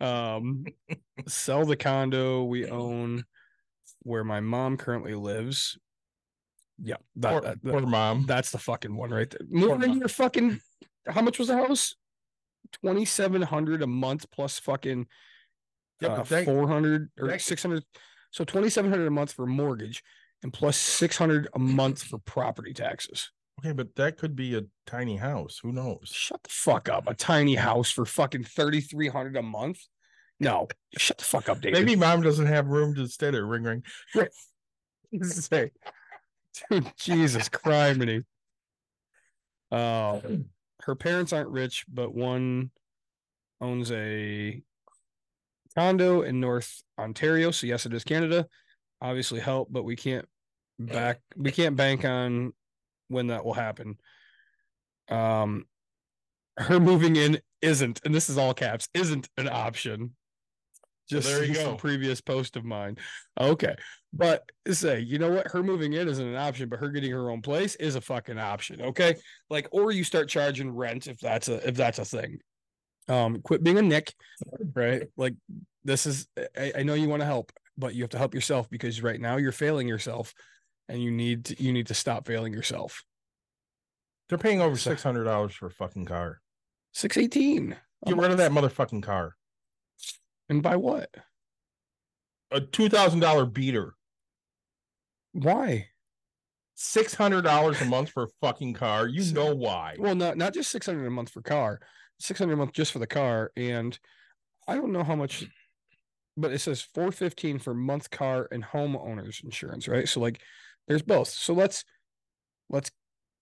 um, sell the condo we own where my mom currently lives. Yeah, that, Poor, that- that- poor mom. that's the fucking one right there. Move your fucking. How much was the house? Twenty seven hundred a month plus fucking Yeah, uh, four hundred or six hundred. So twenty seven hundred a month for mortgage, and plus six hundred a month for property taxes. Okay, but that could be a tiny house. Who knows? Shut the fuck up! A tiny house for fucking thirty three hundred a month. No, shut the fuck up, David. Maybe mom doesn't have room to stay there. Ring ring. say, dude, Jesus criminy. Uh, her parents aren't rich, but one owns a condo in North Ontario. So yes, it is Canada. Obviously help, but we can't back we can't bank on when that will happen. Um her moving in isn't, and this is all caps, isn't an option. Just there you go. previous post of mine. Okay. But say, you know what? Her moving in isn't an option, but her getting her own place is a fucking option. Okay. Like, or you start charging rent if that's a if that's a thing. Um, quit being a nick, right? Like this is I, I know you want to help, but you have to help yourself because right now you're failing yourself and you need to you need to stop failing yourself. They're paying over six hundred dollars for a fucking car. 618. Get rid of that motherfucking car. And by what? A two thousand dollar beater. Why? Six hundred dollars a month for a fucking car. You know why? Well, not not just 600 a month for car, 600 a month just for the car. And I don't know how much but it says 415 for month car and homeowners insurance, right? So like there's both. So let's let's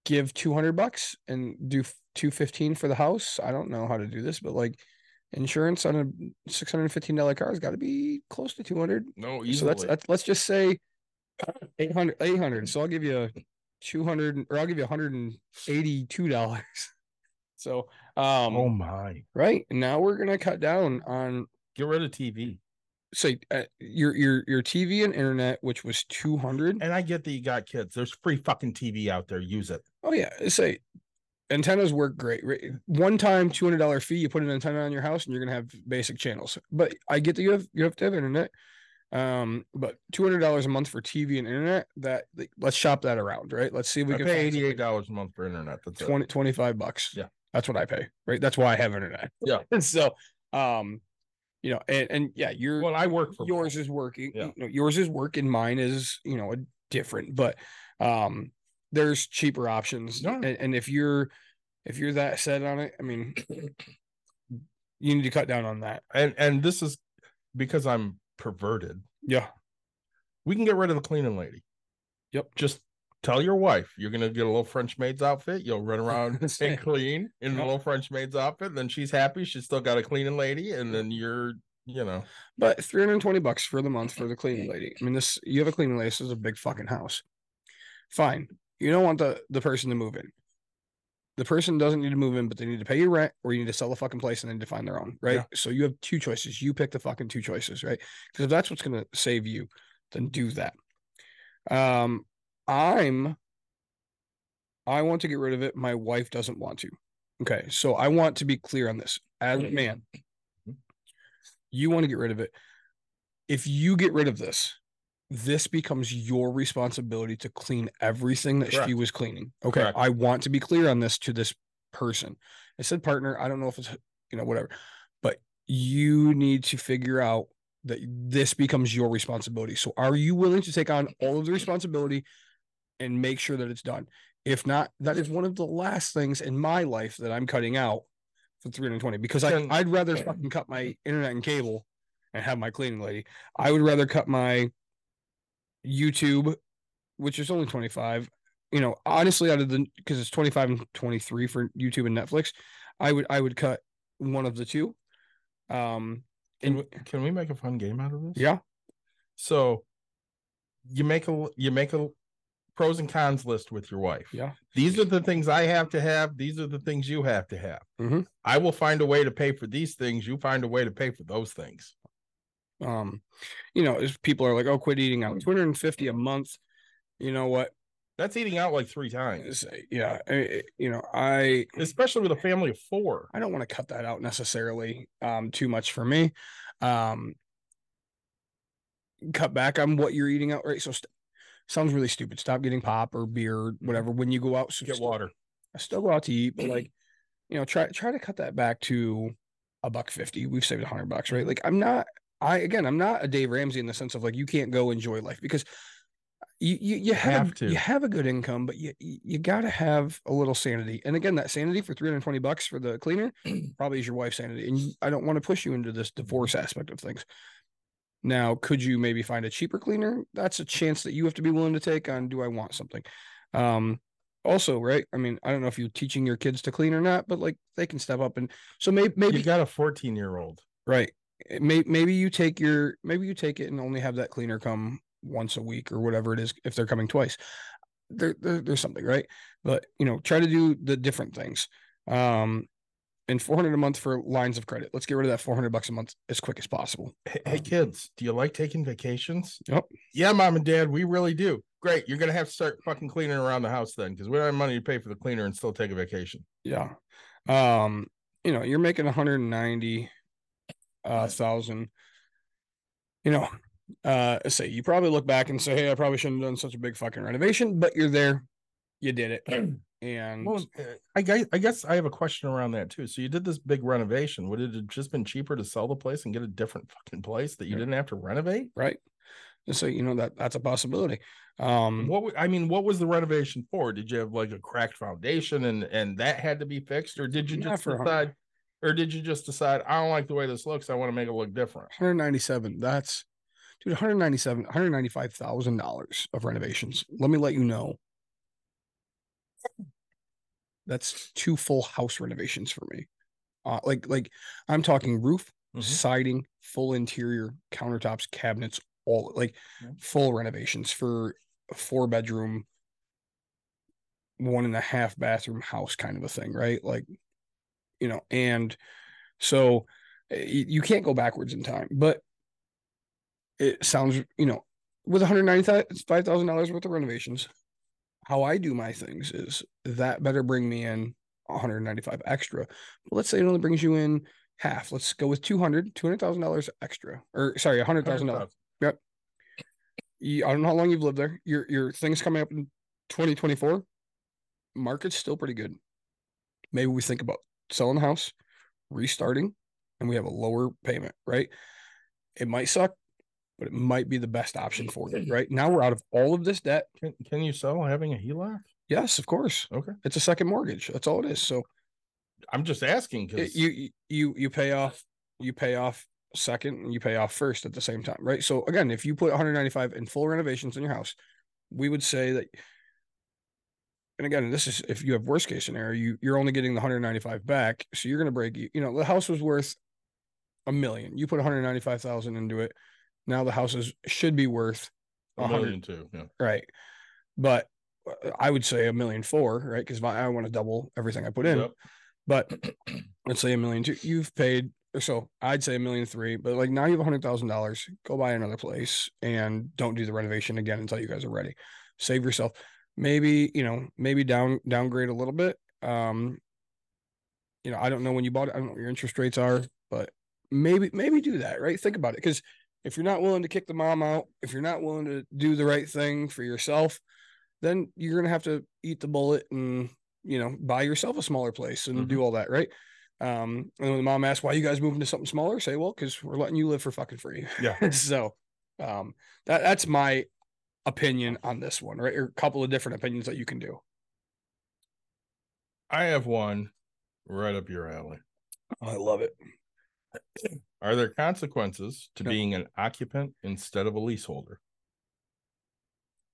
give 200 bucks and do 215 for the house. I don't know how to do this, but like insurance on a $615 car has got to be close to 200. No, easily. So that's, that's let's just say 800 800. So I'll give you 200 or I'll give you 182 dollars. So um oh my. right now we're gonna cut down on Get rid of TV. Say uh, your your your TV and internet, which was 200. And I get that you got kids. There's free fucking TV out there. Use it. Oh yeah, say antennas work great. One time two hundred dollar fee, you put an antenna on your house, and you're gonna have basic channels. But I get that you have you have to have internet. Um, but two hundred dollars a month for TV and internet. That like, let's shop that around, right? Let's see if we I can pay eighty eight dollars a month for internet. That's 20, 25 bucks. Yeah. That's what I pay, right? That's why I have internet. Yeah. And so, um, you know, and, and yeah, your Well, I work for yours is working. Yeah. You know, yours is working. Mine is, you know, a different, but, um, there's cheaper options. Yeah. And, and if you're, if you're that set on it, I mean, you need to cut down on that. and and this is because I'm perverted. Yeah. We can get rid of the cleaning lady. Yep. Just tell your wife you're gonna get a little French maid's outfit. You'll run around and clean in a little French maid's outfit. Then she's happy. She's still got a cleaning lady, and then you're, you know, But 320 bucks for the month for the cleaning lady. I mean, this you have a cleaning lady, this is a big fucking house. Fine. You don't want the the person to move in. The person doesn't need to move in, but they need to pay you rent or you need to sell the fucking place and then define their own, right? Yeah. So you have two choices. You pick the fucking two choices, right? Because if that's what's gonna save you, then do that. Um, I'm I want to get rid of it. My wife doesn't want to. Okay, so I want to be clear on this. As a man, you want to get rid of it. If you get rid of this, this becomes your responsibility to clean everything that she was cleaning. Okay. Correct. I want to be clear on this to this person. I said partner. I don't know if it's, you know, whatever, but you need to figure out that this becomes your responsibility. So are you willing to take on all of the responsibility and make sure that it's done? If not, that is one of the last things in my life that I'm cutting out for 320 because I, I'd rather fucking cut my internet and cable and have my cleaning lady. I would rather cut my YouTube, which is only 25. You know, honestly, out of the because it's 25 and 23 for YouTube and Netflix, I would I would cut one of the two. Um can we, and can we make a fun game out of this? yeah, So you make a you make a pros and cons list with your wife. yeah. These are the things I have to have. These are the things you have to have. Mhm. I will find a way to pay for these things. You find a way to pay for those things. Um, you know, if people are like, oh, quit eating out, 250 a month. You know what? That's eating out like three times, Yeah, I- you know, I especially with a family of four. I don't want to cut that out necessarily um too much for me. Um cut back on what you're eating out, right? So st- sounds really stupid. Stop getting pop or beer or whatever when you go out. Get still- water. I still go out to eat, but like, you know, try try to cut that back to a buck fifty. We've saved a hundred bucks, right? Like I'm not I again I'm not a Dave Ramsey in the sense of like you can't go enjoy life because you you, you have, have to. you have a good income, but you you you gotta have a little sanity. And again, that sanity for 320 bucks for the cleaner probably is your wife's sanity. And I don't want to push you into this divorce aspect of things. Now, could you maybe find a cheaper cleaner? That's a chance that you have to be willing to take on do I want something? Um also, right? I mean, I don't know if you're teaching your kids to clean or not, but like they can step up and so maybe maybe You got a 14 year old. right. Maybe maybe you take your maybe you take it and only have that cleaner come once a week or whatever it is if they're coming twice. There, there there's something, right? But you know, try to do the different things. Um and 400 a month for lines of credit. Let's get rid of that 400 bucks a month as quick as possible. Hey, hey, kids, do you like taking vacations? Yep. Yeah, mom and dad, we really do. Great. You're gonna have to start fucking cleaning around the house then, because we don't have money to pay for the cleaner and still take a vacation. Yeah. Um, you know, you're making 190 uh thousand. You know, uh say you probably look back and say, Hey, I probably shouldn't have done such a big fucking renovation, but you're there, you did it. And Well, uh, I guess I guess I have a question around that too. So you did this big renovation. Would it have just been cheaper to sell the place and get a different fucking place that you Yeah. didn't have to renovate? right. And so you know that that's a possibility. Um What I mean, what was the renovation for? Did you have like a cracked foundation and and that had to be fixed, or did you just decide? Or did you just decide I don't like the way this looks, I want to make it look different? 197. That's dude, 197, 195,000 dollars of renovations. Let me let you know. That's two full house renovations for me. Uh, like like I'm talking roof, Mhm. siding, full interior, countertops, cabinets, all like Yeah. full renovations for a four bedroom, one and a half bathroom house kind of a thing, right? Like, you know, and so eh, you, you can't go backwards in time, but it sounds, you know, with $195,000 worth of renovations, how I do my things is that better bring me in 195 extra. But let's say it only brings you in half. Let's go with 200, $200,000 extra or sorry, $100,000. $100,000. You, I don't know how long you've lived there. Your, your things coming up in 2024, market's still pretty good. Maybe we think about selling the house, restarting, and we have a lower payment, right? It might suck, but it might be the best option for you, mm-hmm. right? Now we're out of all of this debt. Can, can you sell having a HELOC? Yes, of course. Okay. It's a second mortgage. That's all it is. So I'm just asking because you you you pay off you pay off second and you pay off first at the same time, right? So again, if you put 195 in full renovations in your house, we would say that and again, this is if you have worst case scenario, you you're only getting the 195 back. So you're gonna break you, you know, the house was worth a million. You put 195,000 into it. Now the houses should be worth a 100 million too. Yeah. right. But uh, I would say a million four, right? Because I want to double everything I put in. Yep. But let's say a million two. You've paid so I'd say a million three, but like now you have a hundred thousand dollars. Go buy another place and don't do the renovation again until you guys are ready. Save yourself. Maybe you know maybe down downgrade a little bit. Um, you know I don't know when you bought it. I don't know what your interest rates are, but maybe maybe do that. Right? Think about it because if you're not willing to kick the mom out, if you're not willing to do the right thing for yourself, then you're gonna have to eat the bullet and you know buy yourself a smaller place and do all that, right? Um, and when the mom asks why you guys moving to something smaller, say, well, because we're letting you live for fucking free. Yeah. so um that that's my opinion on this one, right? Or a couple of different opinions that you can do. I have one right up your alley. I love it. Are there consequences to No. being an occupant instead of a leaseholder?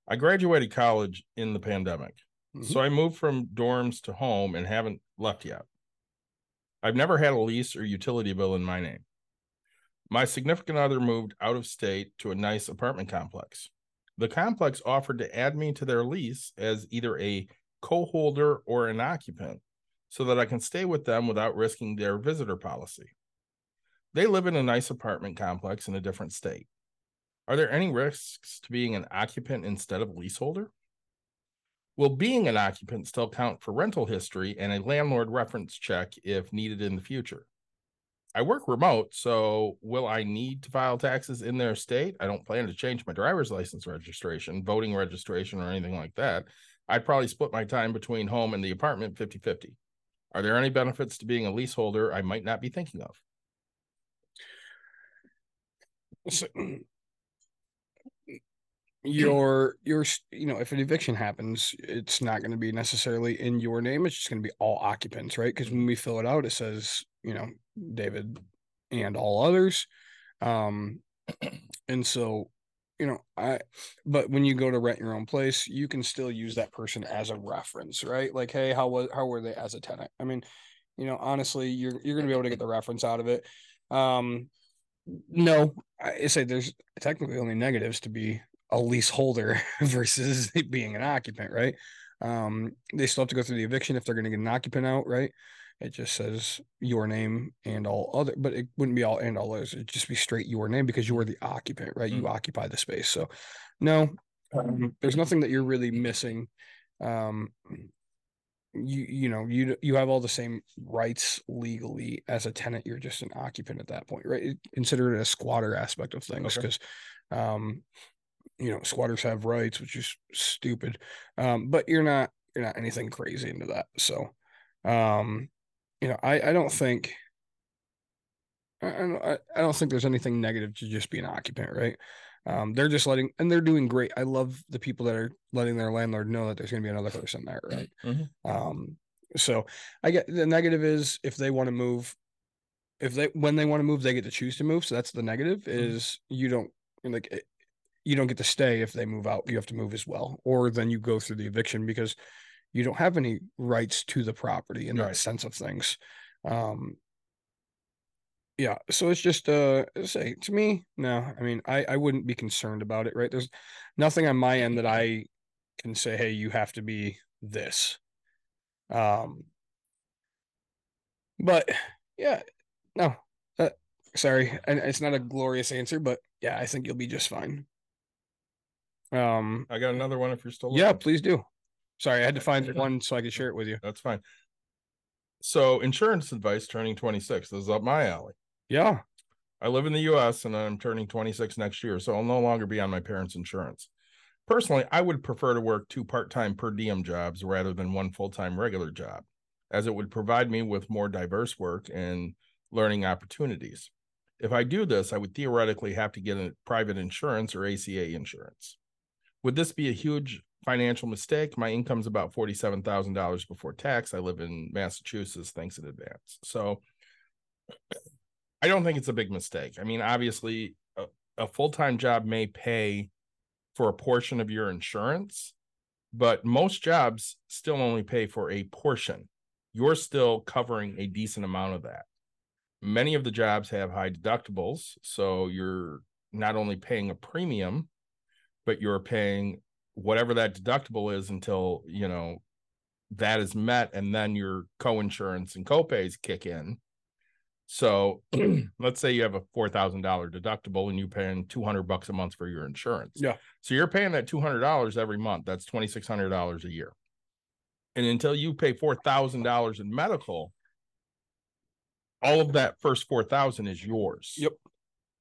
I graduated college in the pandemic. So mm-hmm. I moved from dorms to home and haven't left yet. I've never had a lease or utility bill in my name. My significant other moved out of state to a nice apartment complex. The complex offered to add me to their lease as either a co holder or an occupant so that I can stay with them without risking their visitor policy. They live in a nice apartment complex in a different state. Are there any risks to being an occupant instead of leaseholder? Will being an occupant still count for rental history and a landlord reference check if needed in the future? I work remote, so will I need to file taxes in their state? I don't plan to change my driver's license registration, voting registration, or anything like that. I'd probably split my time between home and the apartment 50 50. Are there any benefits to being a leaseholder I might not be thinking of? So, your your you know if an eviction happens it's not going to be necessarily in your name it's just going to be all occupants right? Because when we fill it out it says you know david and all others. Um and so you know i but when you go to rent your own place you can still use that person as a reference right? Like hey how was how were they as a tenant? I mean you know honestly you're you're going to be able to get the reference out of it. Um no i say there's technically only negatives to be a leaseholder versus being an occupant, right? Um, they still have to go through the eviction if they're going to get an occupant out, right? It just says your name and all other, but it wouldn't be all and all others. It'd just be straight your name because you are the occupant, right? You occupy the space. So, no, um, there's nothing that you're really missing. Um, you you know you you have all the same rights legally as a tenant. You're just an occupant at that point, right? Consider it a squatter aspect of things Okay. because um you know squatters have rights which is stupid um but you're not you're not anything crazy into that so um you know i i don't think I, I don't- I I don't think there's anything negative to just be an occupant right um they're just letting and they're doing great i love the people that are letting their landlord know that there's going to be another person there right Mhm. um so i get the negative is if they want to move if they when they want to move, they get to choose to move. So that's the negative Mm-hmm. is you don't like it- you don't get to stay if they move out. You have to move as well, or then you go through the eviction because you don't have any rights to the property in that sense of things. Um, yeah, so it's just uh say to me, no, I mean I I wouldn't be concerned about it, right? There's nothing on my end that I can say, hey, you have to be this. Um but yeah, no. Uh, sorry, and it's not a glorious answer, but yeah, I think you'll be just fine. Um I got another one if you're still yeah, please do. Sorry, I had to find one so I could share it with you. That's fine. So insurance advice turning 26. This is up my alley. Yeah. I live in the US and I'm turning 26 next year, so I'll no longer be on my parents' insurance. Personally, I would prefer to work two part-time per diem jobs rather than one full-time regular job, as it would provide me with more diverse work and learning opportunities. If I do this, I would theoretically have to get a private insurance or ACA insurance. Would this be a huge financial mistake? My income's about $47,000 before tax. I live in Massachusetts. Thanks in advance. So I don't think it's a big mistake. I mean, obviously, a, a full time job may pay for a portion of your insurance, but most jobs still only pay for a portion. You're still covering a decent amount of that. Many of the jobs have high deductibles. So you're not only paying a premium, but you're paying whatever that deductible is until, you know, that is met and then your co-insurance and copays kick in. So let's say you have a four thousand dollar deductible and you're paying two hundred bucks a month for your insurance. Yeah. So you're paying that two hundred dollars every month. That's twenty six hundred dollars a year. And until you pay four thousand dollars in medical, all of that first four thousand is yours. Yep.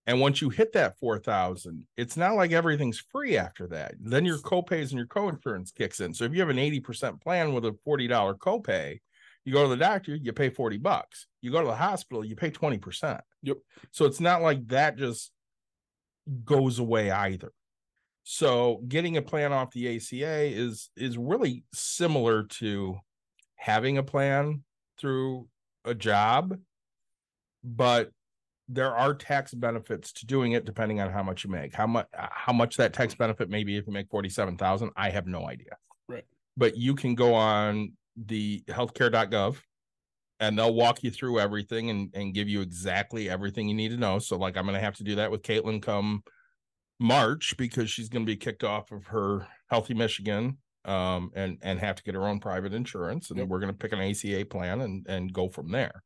And once you hit that four thousand, it's not like everything's free after that. Then your copays and your co-insurance kicks in. So if you have an eighty percent plan with a forty dollar copay, you go to the doctor, you pay 40 bucks. You go to the hospital, you pay 20%. Yep. So it's not like that just goes away either. So getting a plan off the ACA is is really similar to having a plan through a job, but there are tax benefits to doing it depending on how much you make. How much how much that tax benefit may be if you make 47,000, I have no idea. Right. But you can go on the healthcare.gov and they'll walk you through everything and, and give you exactly everything you need to know. So, like, I'm going to have to do that with Caitlin come March because she's going to be kicked off of her Healthy Michigan um, and and have to get her own private insurance. And Yep. we're going to pick an ACA plan and and go from there.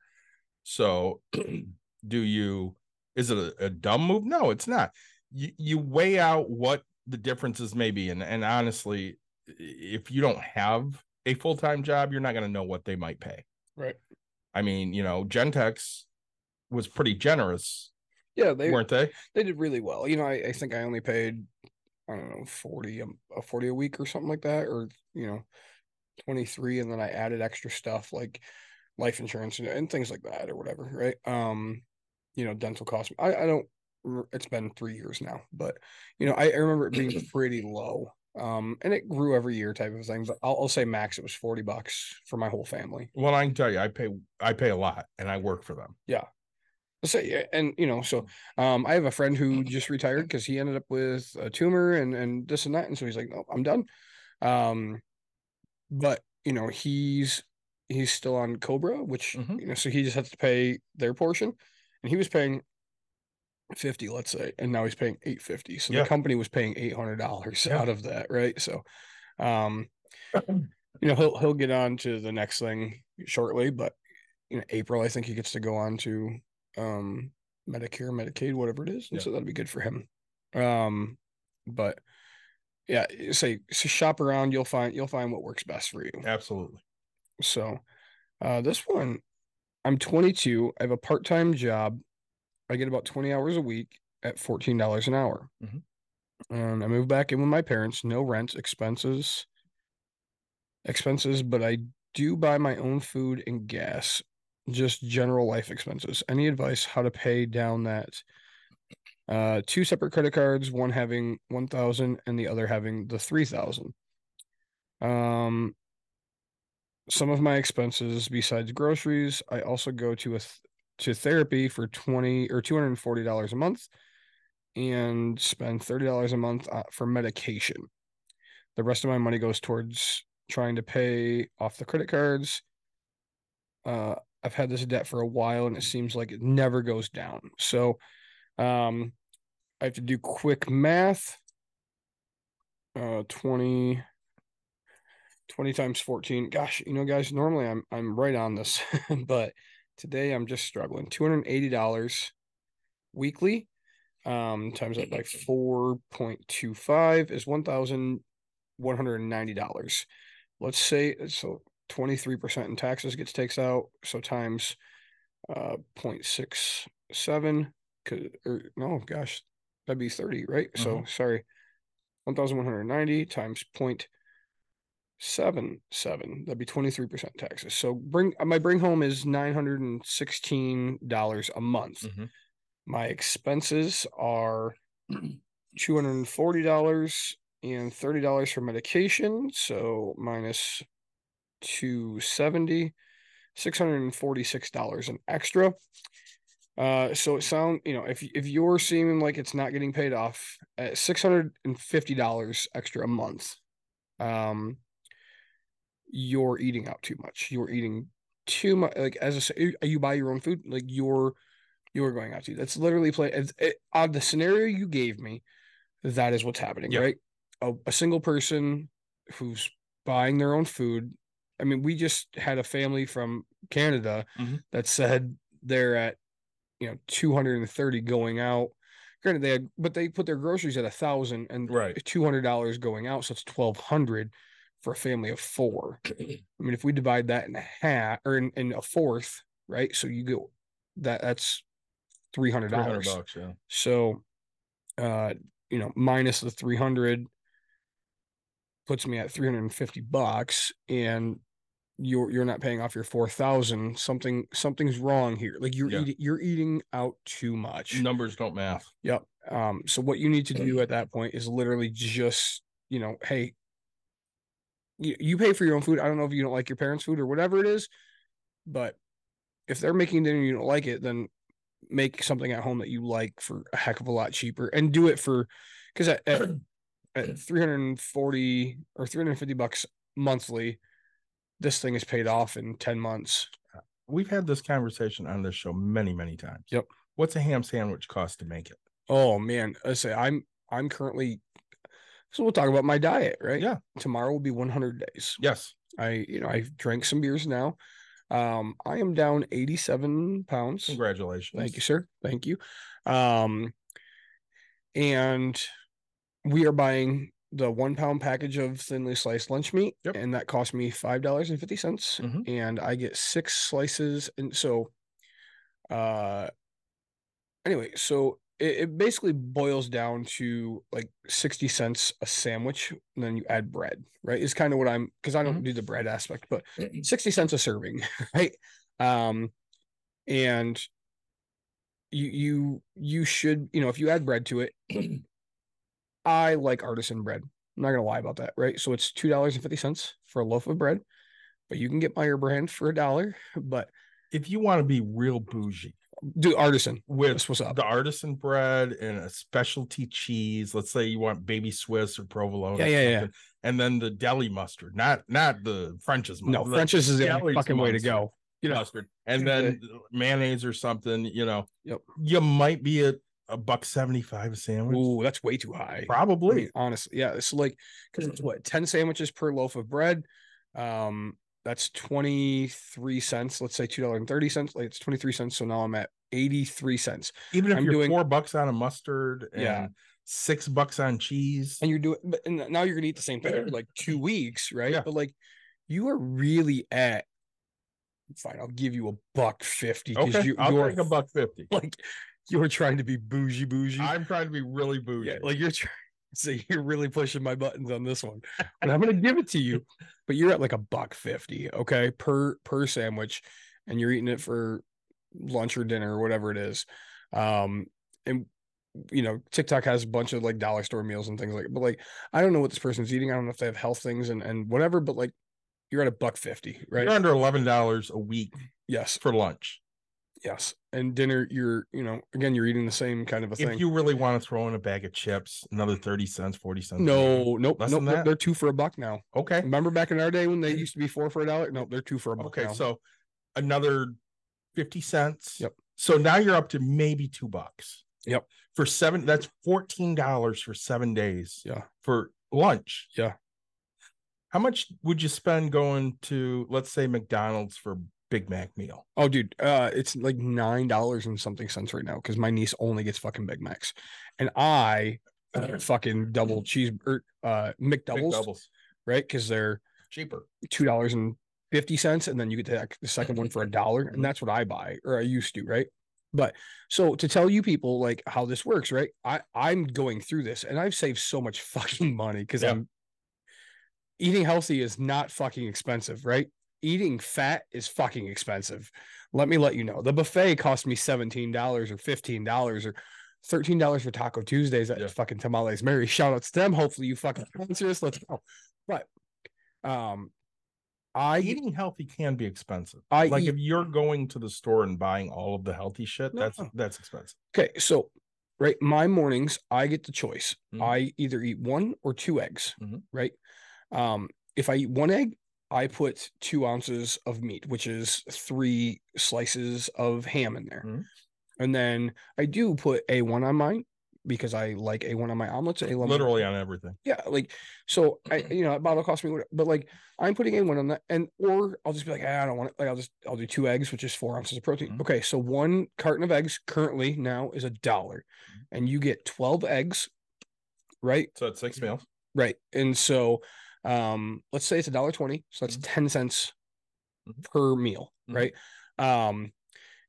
So, do you? Is it a, a dumb move? No, it's not. You you weigh out what the differences may be, and and honestly, if you don't have a full time job, you're not going to know what they might pay. Right. I mean, you know, Gentex was pretty generous, Yeah, they weren't they? they did really well. You know, I, I think I only paid I don't know 40 a, 40 a week or something like that or you know 23 and then I added extra stuff like life insurance and, and things like that or whatever, right? Um you know, dental costs. I I don't it's been 3 years now, but you know, I, I remember it being pretty low. Um and it grew every year type of thing, but I'll, I'll say max it was 40 bucks for my whole family. Well, I can tell you, I pay I pay a lot, and I work for them. Yeah. So, and you know, so um, I have a friend who just retired because he ended up with a tumor and and this and that, and so he's like, no, I'm done. Um, but you know, he's he's still on Cobra, which Mhm. you know, so he just has to pay their portion, and he was paying fifty, let's say, and now he's paying eight fifty. So Yeah. the company was paying eight hundred dollars Yeah. out of that, right? So, um, you know, he'll he'll get on to the next thing shortly, but you know, April, I think he gets to go on to um Medicare, Medicaid, whatever it is. And Yeah. so that'll be good for him. Um, but yeah, say so shop around, you'll find you'll find what works best for you. Absolutely. So uh this one, I'm 22, I have a part-time job. I get about 20 hours a week at $14 an hour. Mhm. And I moved back in with my parents, no rent, expenses, expenses, but I do buy my own food and gas, just general life expenses. Any advice how to pay down that? Uh, two separate credit cards, one having 1000 and the other having the 3000. Um, some of my expenses besides groceries, I also go to a th- to therapy for 20 or $240 a month and spend $30 a month uh, for medication. The rest of my money goes towards trying to pay off the credit cards. Uh, I've had this debt for a while and it seems like it never goes down. So, um, I have to do quick math. Uh, 20, 20 times 14. Gosh, you know, guys, normally I'm I'm right on this, but today I'm just struggling. $280 weekly. Um, times that by 4.25 is $1,190. Let's say so 23% in taxes gets takes out. So times uh 0.67 could or no gosh, that'd be 30, right? So sorry. 1190 times point seven seven. That'd be 23% taxes. So bring my bring home is $916 a month. Mhm. My expenses are $240 and $30 for medication. So minus 270 $646 an extra. Uh, so it sound you know if if you're seeming like it's not getting paid off at six hundred and fifty dollars extra a month, um, you're eating out too much. You're eating too much. Like as a, you buy your own food, like you're you're going out to. That's literally play. It's, it, on the scenario you gave me, that is what's happening, Yeah. right? A, a single person who's buying their own food. I mean, we just had a family from Canada Mhm. that said they're at you know 230 going out granted they had but they put their groceries at a thousand and Right. 200 dollars going out so it's 1200 for a family of four i mean if we divide that in a half or in, in a fourth right so you go that that's 300 300 dollars bucks, yeah. so uh you know minus the 300 puts me at 350 bucks and you're you're not paying off your 4000 something something's wrong here like you're Yeah. eating you're eating out too much Numbers don't math. Yep. Um, so what you need to do at that point is literally just, you know, hey, you, you pay for your own food. I don't know if you don't like your parents' food or whatever it is, but if they're making dinner and you don't like it, then make something at home that you like for a heck of a lot cheaper and do it for because at, at, at 340 or 350 bucks monthly, this thing is paid off in 10 months. We've had this conversation on this show many, many times. Yep. What's a ham sandwich cost to make it? Oh man, I say I'm I'm currently so we'll talk about my diet, right? Yeah. Tomorrow will be 100 days. Yes. I you know, I've drank some beers now. Um I am down 87 pounds. Congratulations. Thank you, sir. Thank you. Um and we are buying the one pound package of thinly sliced lunch meat, Yep. and that cost me five dollars and fifty cents, Mhm. and I get six slices, and so, uh, anyway, so it, it basically boils down to like sixty cents a sandwich, and then you add bread, right? Is kind of what I'm because I don't do the bread aspect, but sixty cents a serving, right? Um, and you you you should you know if you add bread to it i like artisan bread i'm not gonna lie about that right so it's two dollars and fifty cents for a loaf of bread but you can get Meijer brand for a dollar but If you want to be real bougie do artisan with what's up the artisan bread and a specialty cheese, let's say you want baby Swiss or provolone, or Yeah, yeah, yeah. and then the deli mustard, not not the French's mustard. no mustard, french's is the fucking way to go you know mustard, and then mayonnaise or something. You know, Yep. you might be at a buck seventy five a sandwich, Ooh, that's way too high I probably. mean, honestly, yeah, it's like because it's what ten sandwiches per loaf of bread. Um, that's twenty three cents. Let's say two dollars and thirty cents. Like it's twenty three cents. So now I'm at eighty three cents. Even if I'm you're doing- four bucks on a mustard and Yeah. six bucks on cheese, and you're doing but and now you're gonna eat the same thing for like two weeks, right? Yeah. But like you are really at fine, I'll give you a buck fifty because okay, you, I'll you're take a buck fifty. like you're trying to be bougie bougie. I'm trying to be really bougie. yeah, like you're trying so you're really pushing my buttons on this one. But I'm gonna give it to you. But you're at like a buck fifty, okay, per per sandwich, and you're eating it for lunch or dinner or whatever it is. Um and you know, TikTok has a bunch of like dollar store meals and things like but like I don't know what this person's eating. I don't know if they have health things and, and whatever, but like you're at a buck fifty, right? You're under eleven dollars a week yes. for lunch. Yes. And dinner, you're, you know, again, you're eating the same kind of a If thing. you really want to throw in a bag of chips, another 30 cents, 40 cents. no, nope, Less nope. They're, two for a buck now. Okay. Remember back in our day when they used to be four for a dollar? Nope, they're two for a buck. Okay. now. So another 50 cents. Yep. So now you're up to maybe two bucks. Yep. For seven, that's $14 for seven days. Yeah. For lunch. Yeah. How much would you spend going to, let's say, McDonald's for Big Mac meal? Oh, dude, uh, it's like nine dollars and something cents right now because my niece only gets fucking Big Macs, and I uh, fucking double cheese or uh McDoubles, McDoubles. right? Because they're Cheaper. two dollars and fifty cents, and then you get the, the second one for a dollar, and that's what I buy or I used to, right? But so to tell you people like how this works, right? I I'm going through this, and I've saved so much fucking money because Yeah. I'm eating healthy is not fucking expensive, right? Eating fat is fucking expensive. Let me let you know. The buffet cost me $17 or $15 or $13 for Taco Tuesdays at Yeah. fucking Tamales Mary. Shout out to them. Hopefully you fucking sponsor us. Let's go. But um I Eating healthy can be expensive. I like eat- if you're going to the store and buying all of the healthy shit, No, that's that's expensive. okay, so right, my mornings I get the choice. Mhm. I either eat one or two eggs, Mhm. right? Um, if I eat one egg, I put two ounces of meat, which is three slices of ham in there. Mhm. And then I do put A1 on mine because I like A1 on my omelets. A1 Literally on everything. Yeah, like so I you know, a bottle cost me what but like I'm putting in one on that and or I'll just be like, "Ah, I don't want it. Like I'll just I'll do two eggs, which is four ounces of protein. Mhm. Okay, so one carton of eggs currently now is a dollar, and you get 12 eggs, right? So it's six meals. Right. And so um let's say it's a dollar twenty, so that's 10 cents Mhm. per meal, Mhm. right? Um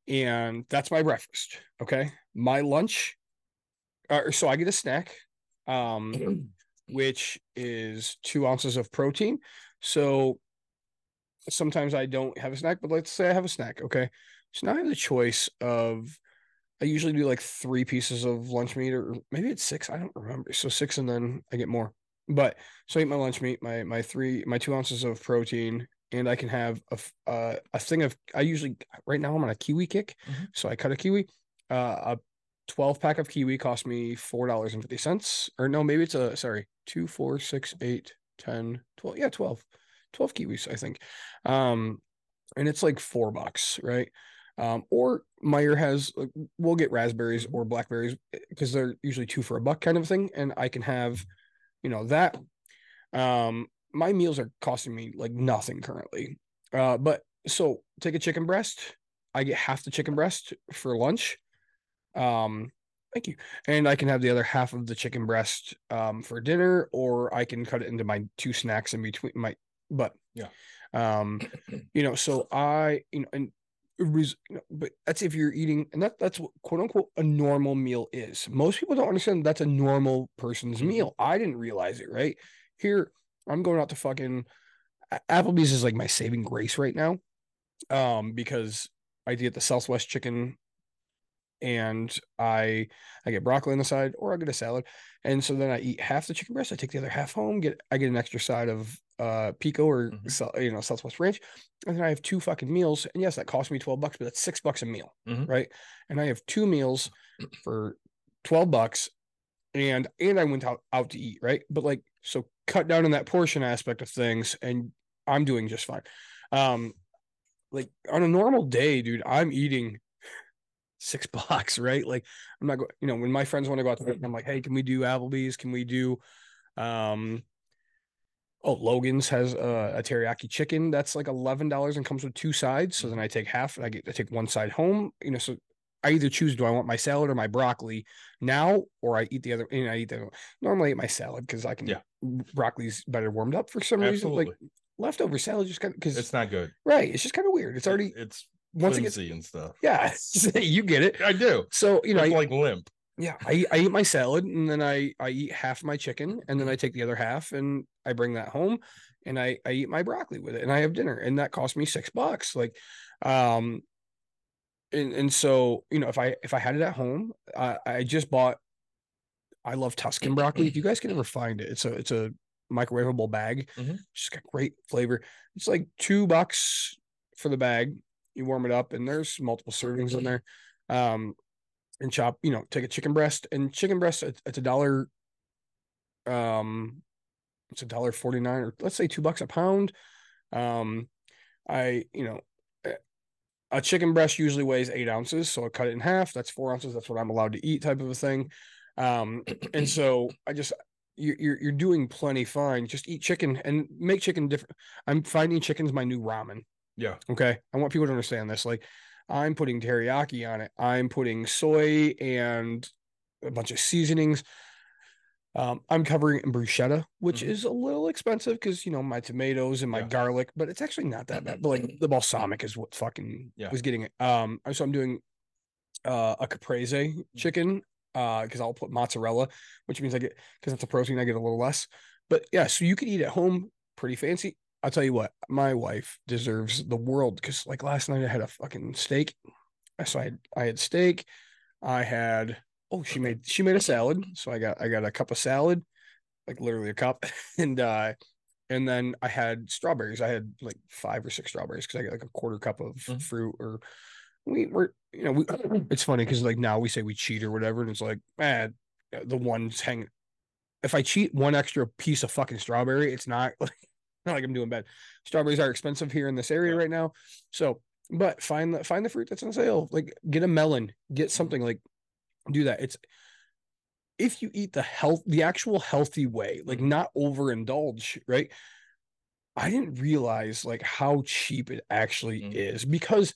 and that's my breakfast. Okay. My lunch, uh, so I get a snack. Um which is two ounces of protein. So sometimes I don't have a snack, but let's say I have a snack. Okay. So now I have the choice of I usually do like three pieces of lunch meat, or maybe it's six. I don't remember. So six, and then I get more. But so I eat my lunch meat, my my three, my two ounces of protein, and I can have a uh, a thing of. I usually right now I'm on a kiwi kick, Mhm. so I cut a kiwi. Uh, a 12 pack of kiwi cost me four dollars and fifty cents, or no, maybe it's a sorry, two, four, six, eight, 10, 12. Yeah, 12. 12 kiwis, I think. Um, and it's like four bucks, right? Um, or Meijer has like, we'll get raspberries or blackberries because they're usually two for a buck kind of thing, and I can have, you know, that. Um, my meals are costing me like nothing currently. Uh, but so take a chicken breast. I get half the chicken breast for lunch. Um, thank you. And I can have the other half of the chicken breast um for dinner, or I can cut it into my two snacks in between my but Yeah. Um, you know, so I, you know, and but that's if you're eating, and that that's what quote unquote a normal meal is. Most people don't understand that's a normal person's Mhm. meal. I didn't realize it, right? Here, I'm going out to fucking Applebee's is like my saving grace right now. Um, because I get the Southwest chicken and I I get broccoli on the side or I get a salad. And so then I eat half the chicken breast, I take the other half home, get I get an extra side of uh pico or Mhm. You know Southwest Ranch, and then I have two fucking meals. And yes, that cost me 12 bucks, but that's six bucks a meal, Mhm. right? And I have two meals for 12 bucks and and I went out out to eat, right? But like so cut down on that portion aspect of things and I'm doing just fine. Um like on a normal day, dude, I'm eating six bucks, right? Like I'm not going, you know, when my friends want to go out to eat, I'm like, hey, can we do Applebee's? Can we do um oh Logan's has a, a teriyaki chicken that's like eleven dollars and comes with two sides. So then I take half and I get I take one side home, you know, so I either choose do I want my salad or my broccoli now, or I eat the other. And I eat the normally I eat my salad because I can. Yeah. broccoli's better warmed up for some reason. Like leftover salad just kind of because it's not good. right. It's just kind of weird. It's already it's once gets and stuff. yeah, you get it. I do. So you know, I, like limp. Yeah, I eat- I eat my salad and then I I eat half my chicken and then I take the other half and I bring that home and I I eat my broccoli with it and I have dinner and that cost me six bucks. Like, um, and and so you know if I if I had it at home, I I just bought. I love Tuscan broccoli. If you guys can ever find it, it's a it's a microwavable bag. Mhm. Just got great flavor. It's like two bucks for the bag, you warm it up, and there's multiple servings in there. Um, and chop, you know, take a chicken breast and chicken breast. It's, a dollar. Um, it's a dollar forty nine, or let's say two bucks a pound. Um, I, you know, eh, a chicken breast usually weighs eight ounces, so I cut it in half. That's four ounces. That's what I'm allowed to eat, type of a thing. Um, and so I just you're, you're doing plenty fine. Just eat chicken and make chicken different. I'm finding chicken's my new ramen. Yeah. Okay. I want people to understand this. Like, I'm putting teriyaki on it. I'm putting soy and a bunch of seasonings. Um, I'm covering in bruschetta, which Mhm. is a little expensive because you know my tomatoes and my Yeah. garlic, but it's actually not that bad. But like the balsamic is what fucking Yeah. was getting it. Um, so I'm doing uh, a caprese chicken uh because I'll put mozzarella, which means I get because it's a protein, I get a little less. But yeah, so you can eat at home pretty fancy. I'll tell you what, my wife deserves the world because like last night I had a fucking steak. So I had I had steak. I had oh she made she made a salad. So I got I got a cup of salad, like literally a cup, and uh and then I had strawberries. I had like five or six strawberries because I got like a quarter cup of Mhm. fruit or we were you know we it's funny because like now we say we cheat or whatever and it's like man the ones hang if I cheat one extra piece of fucking strawberry it's not like not like I'm doing bad strawberries are expensive here in this area Yeah. right now so but find the find the fruit that's on sale like get a melon get something like do that it's if you eat the health the actual healthy way like not overindulge right I didn't realize like how cheap it actually Mhm. is because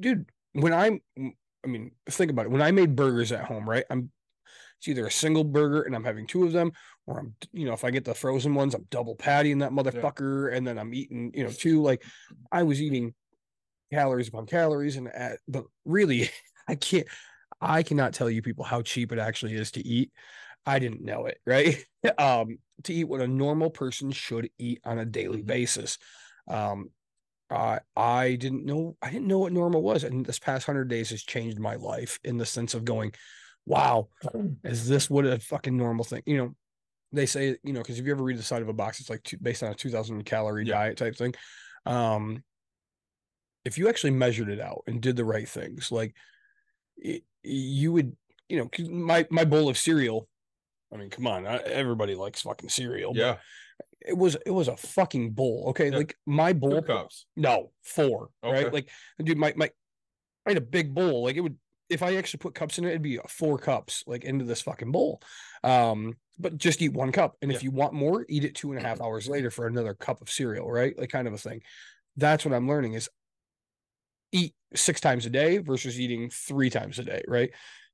dude, when I'm I mean, think about it. When I made burgers at home, right? I'm it's either a single burger and I'm having two of them, or I'm you know, if I get the frozen ones, I'm double pattying that motherfucker, and then I'm eating, you know, two. Like I was eating calories upon calories, and at, but really, I can't I cannot tell you people how cheap it actually is to eat. I didn't know it, right? um, to eat what a normal person should eat on a daily Mhm. basis. Um, I I didn't know I didn't know what normal was, and this past hundred days has changed my life in the sense of going, wow, is this what a fucking normal thing? You know, they say you know because if you ever read the side of a box, it's like two, based on a two thousand calorie Yeah. diet type thing. Um, if you actually measured it out and did the right things, like it, you would, you know, my my bowl of cereal. I mean, come on, I- everybody likes fucking cereal. Yeah. it was it was a fucking bowl. Okay, Yeah. like my bowl. Two cups. No, four. Right, like dude, my my I had a big bowl. Like it would if I actually put cups in it, it'd be four cups like into this fucking bowl. Um, but just eat one cup, and if you want more, eat it two and a half hours later for another cup of cereal. Right, like kind of a thing. That's what I'm learning is eat six times a day versus eating three times a day. Right,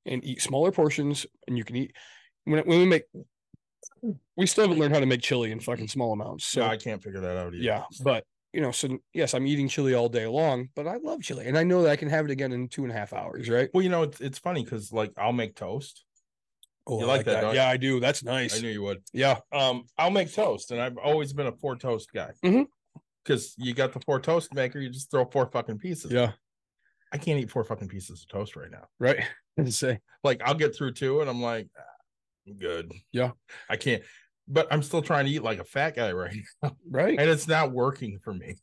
and eat smaller portions, and you can eat when when we make. We still haven't learned how to make chili in fucking small amounts. So So I can't figure that out either. yeah, but you know, so yes, I'm eating chili all day long, but I love chili, and I know that I can have it again in two and a half hours, right? Well, you know, it's it's funny because like I'll make toast. Oh, You I like that, you? Yeah, I do. That's nice. I knew you would. Yeah, Um, I'll make toast, and I've always been a four toast guy. Because you got the four toast maker, you just throw four fucking pieces. yeah, I can't eat four fucking pieces of toast right now. right. And say, Like I'll get through two, and I'm like, "Ah, I'm good. Yeah. I can't. But I'm still trying to eat like a fat guy right now, right. and it's not working for me.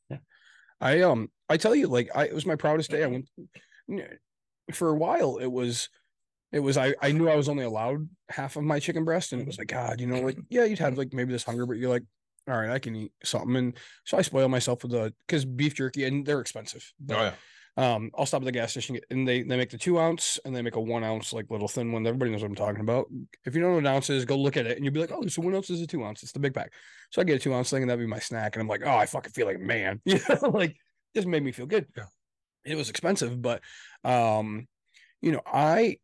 I um, I tell you, like, I it was my proudest day. I went for a while. It was, it was. I I knew I was only allowed half of my chicken breast, and it was like, God, you know, like, yeah, you'd have like maybe this hunger, but you're like, all right, I can eat something, and so I spoil myself with the because beef jerky, and they're expensive. but Oh yeah. Um, I'll stop at the gas station and they they make the two ounce and they make a one ounce like little thin one. Everybody knows what I'm talking about. If you don't know what an ounce is, go look at it and you'll be like, oh, so one ounce is a two ounce. It's the big pack. So I get a two ounce thing and that'd be my snack. And I'm like, oh, I fucking feel like a man. You know, like this made me feel good. Yeah. It was expensive, but um, you know, I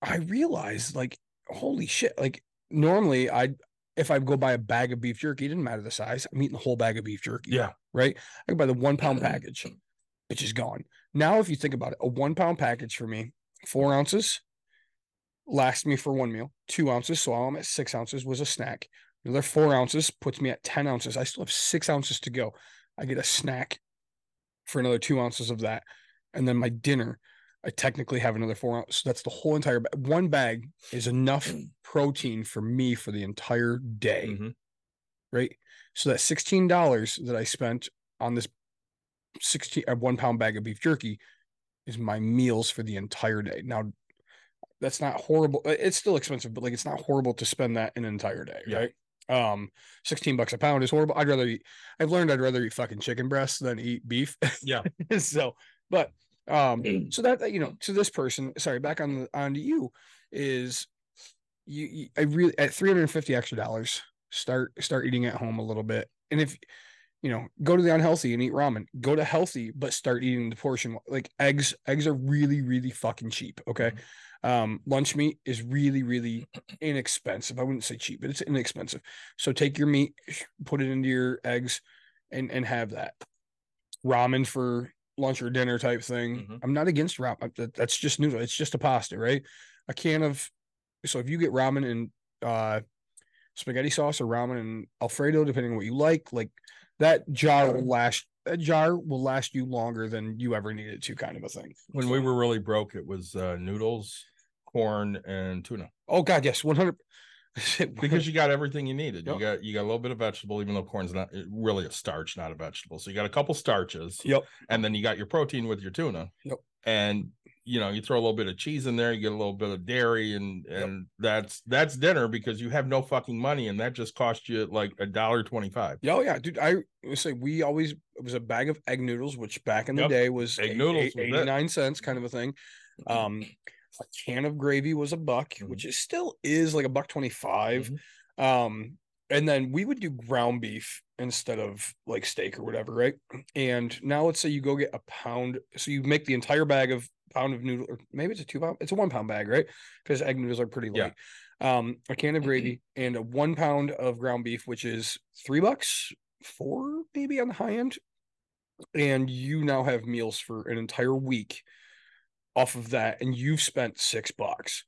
I realized like, holy shit, like normally I'd if I go buy a bag of beef jerky, it didn't matter the size. I'm eating the whole bag of beef jerky Yeah. right? I can buy the one pound package, which is gone. Now, if you think about it, a one pound package for me, four ounces, lasts me for one meal. Two ounces, so I'm at six ounces, was a snack. Another four ounces puts me at 10 ounces. I still have six ounces to go. I get a snack for another two ounces of that. And then my dinner, I technically have another four ounces. That's the whole entire bag. One bag is enough protein for me for the entire day Mhm. right? So that sixteen dollars that I spent on this 16 a one pound bag of beef jerky is my meals for the entire day. Now that's not horrible. uh, It's still expensive, but like it's not horrible to spend that an entire day, Yeah. right? Um, 16 bucks a pound is horrible. I'd rather eat, I've learned I'd rather eat fucking chicken breasts than eat beef. Yeah. so, but um, so that you know, to this person, sorry, back on the on to you is you, you I really at 350 extra dollars, start start eating at home a little bit. And if you know, go to the unhealthy and eat ramen. Go to healthy, but start eating the portion like eggs. Eggs are really, really fucking cheap. Okay. Um, lunch meat is really, really inexpensive. I wouldn't say cheap, but it's inexpensive. So take your meat, put it into your eggs, and and have that ramen for lunch or dinner type thing. Mhm. I'm not against ramen. That's just noodle. It's just a pasta, right? A can of so if you get ramen and uh spaghetti sauce or ramen and alfredo, depending on what you like, like that jar will last. That jar will last you longer than you ever needed to, kind of a thing. When we were really broke, it was uh, noodles, corn, and tuna. Oh God, yes, one hundred. Because you got everything you needed. Yep. You got you got a little bit of vegetable, even though corn's not really a starch, not a vegetable. So you got a couple starches. Yep. And then you got your protein with your tuna. Yep. And you know, you throw a little bit of cheese in there, you get a little bit of dairy, and and that's that's dinner because you have no fucking money, and that just cost you like a dollar twenty five. Yeah, oh, yeah, dude. I would say we always it was a bag of egg noodles, which back in the Yep. day was Egg eight- noodles eight- was it. 89 cents kind of a thing. Um a can of gravy was a buck, Mhm. which is still is like a buck 25. Um and then we would do ground beef instead of like steak or whatever, right? And now let's say you go get a pound, so you make the entire bag of pound of noodle, or maybe it's a two pound, it's a one pound bag, right? Because egg noodles are pretty Yeah. light. Um, a can of gravy and a one pound of ground beef, which is three bucks, four maybe on the high end. And you now have meals for an entire week off of that, and you've spent six bucks,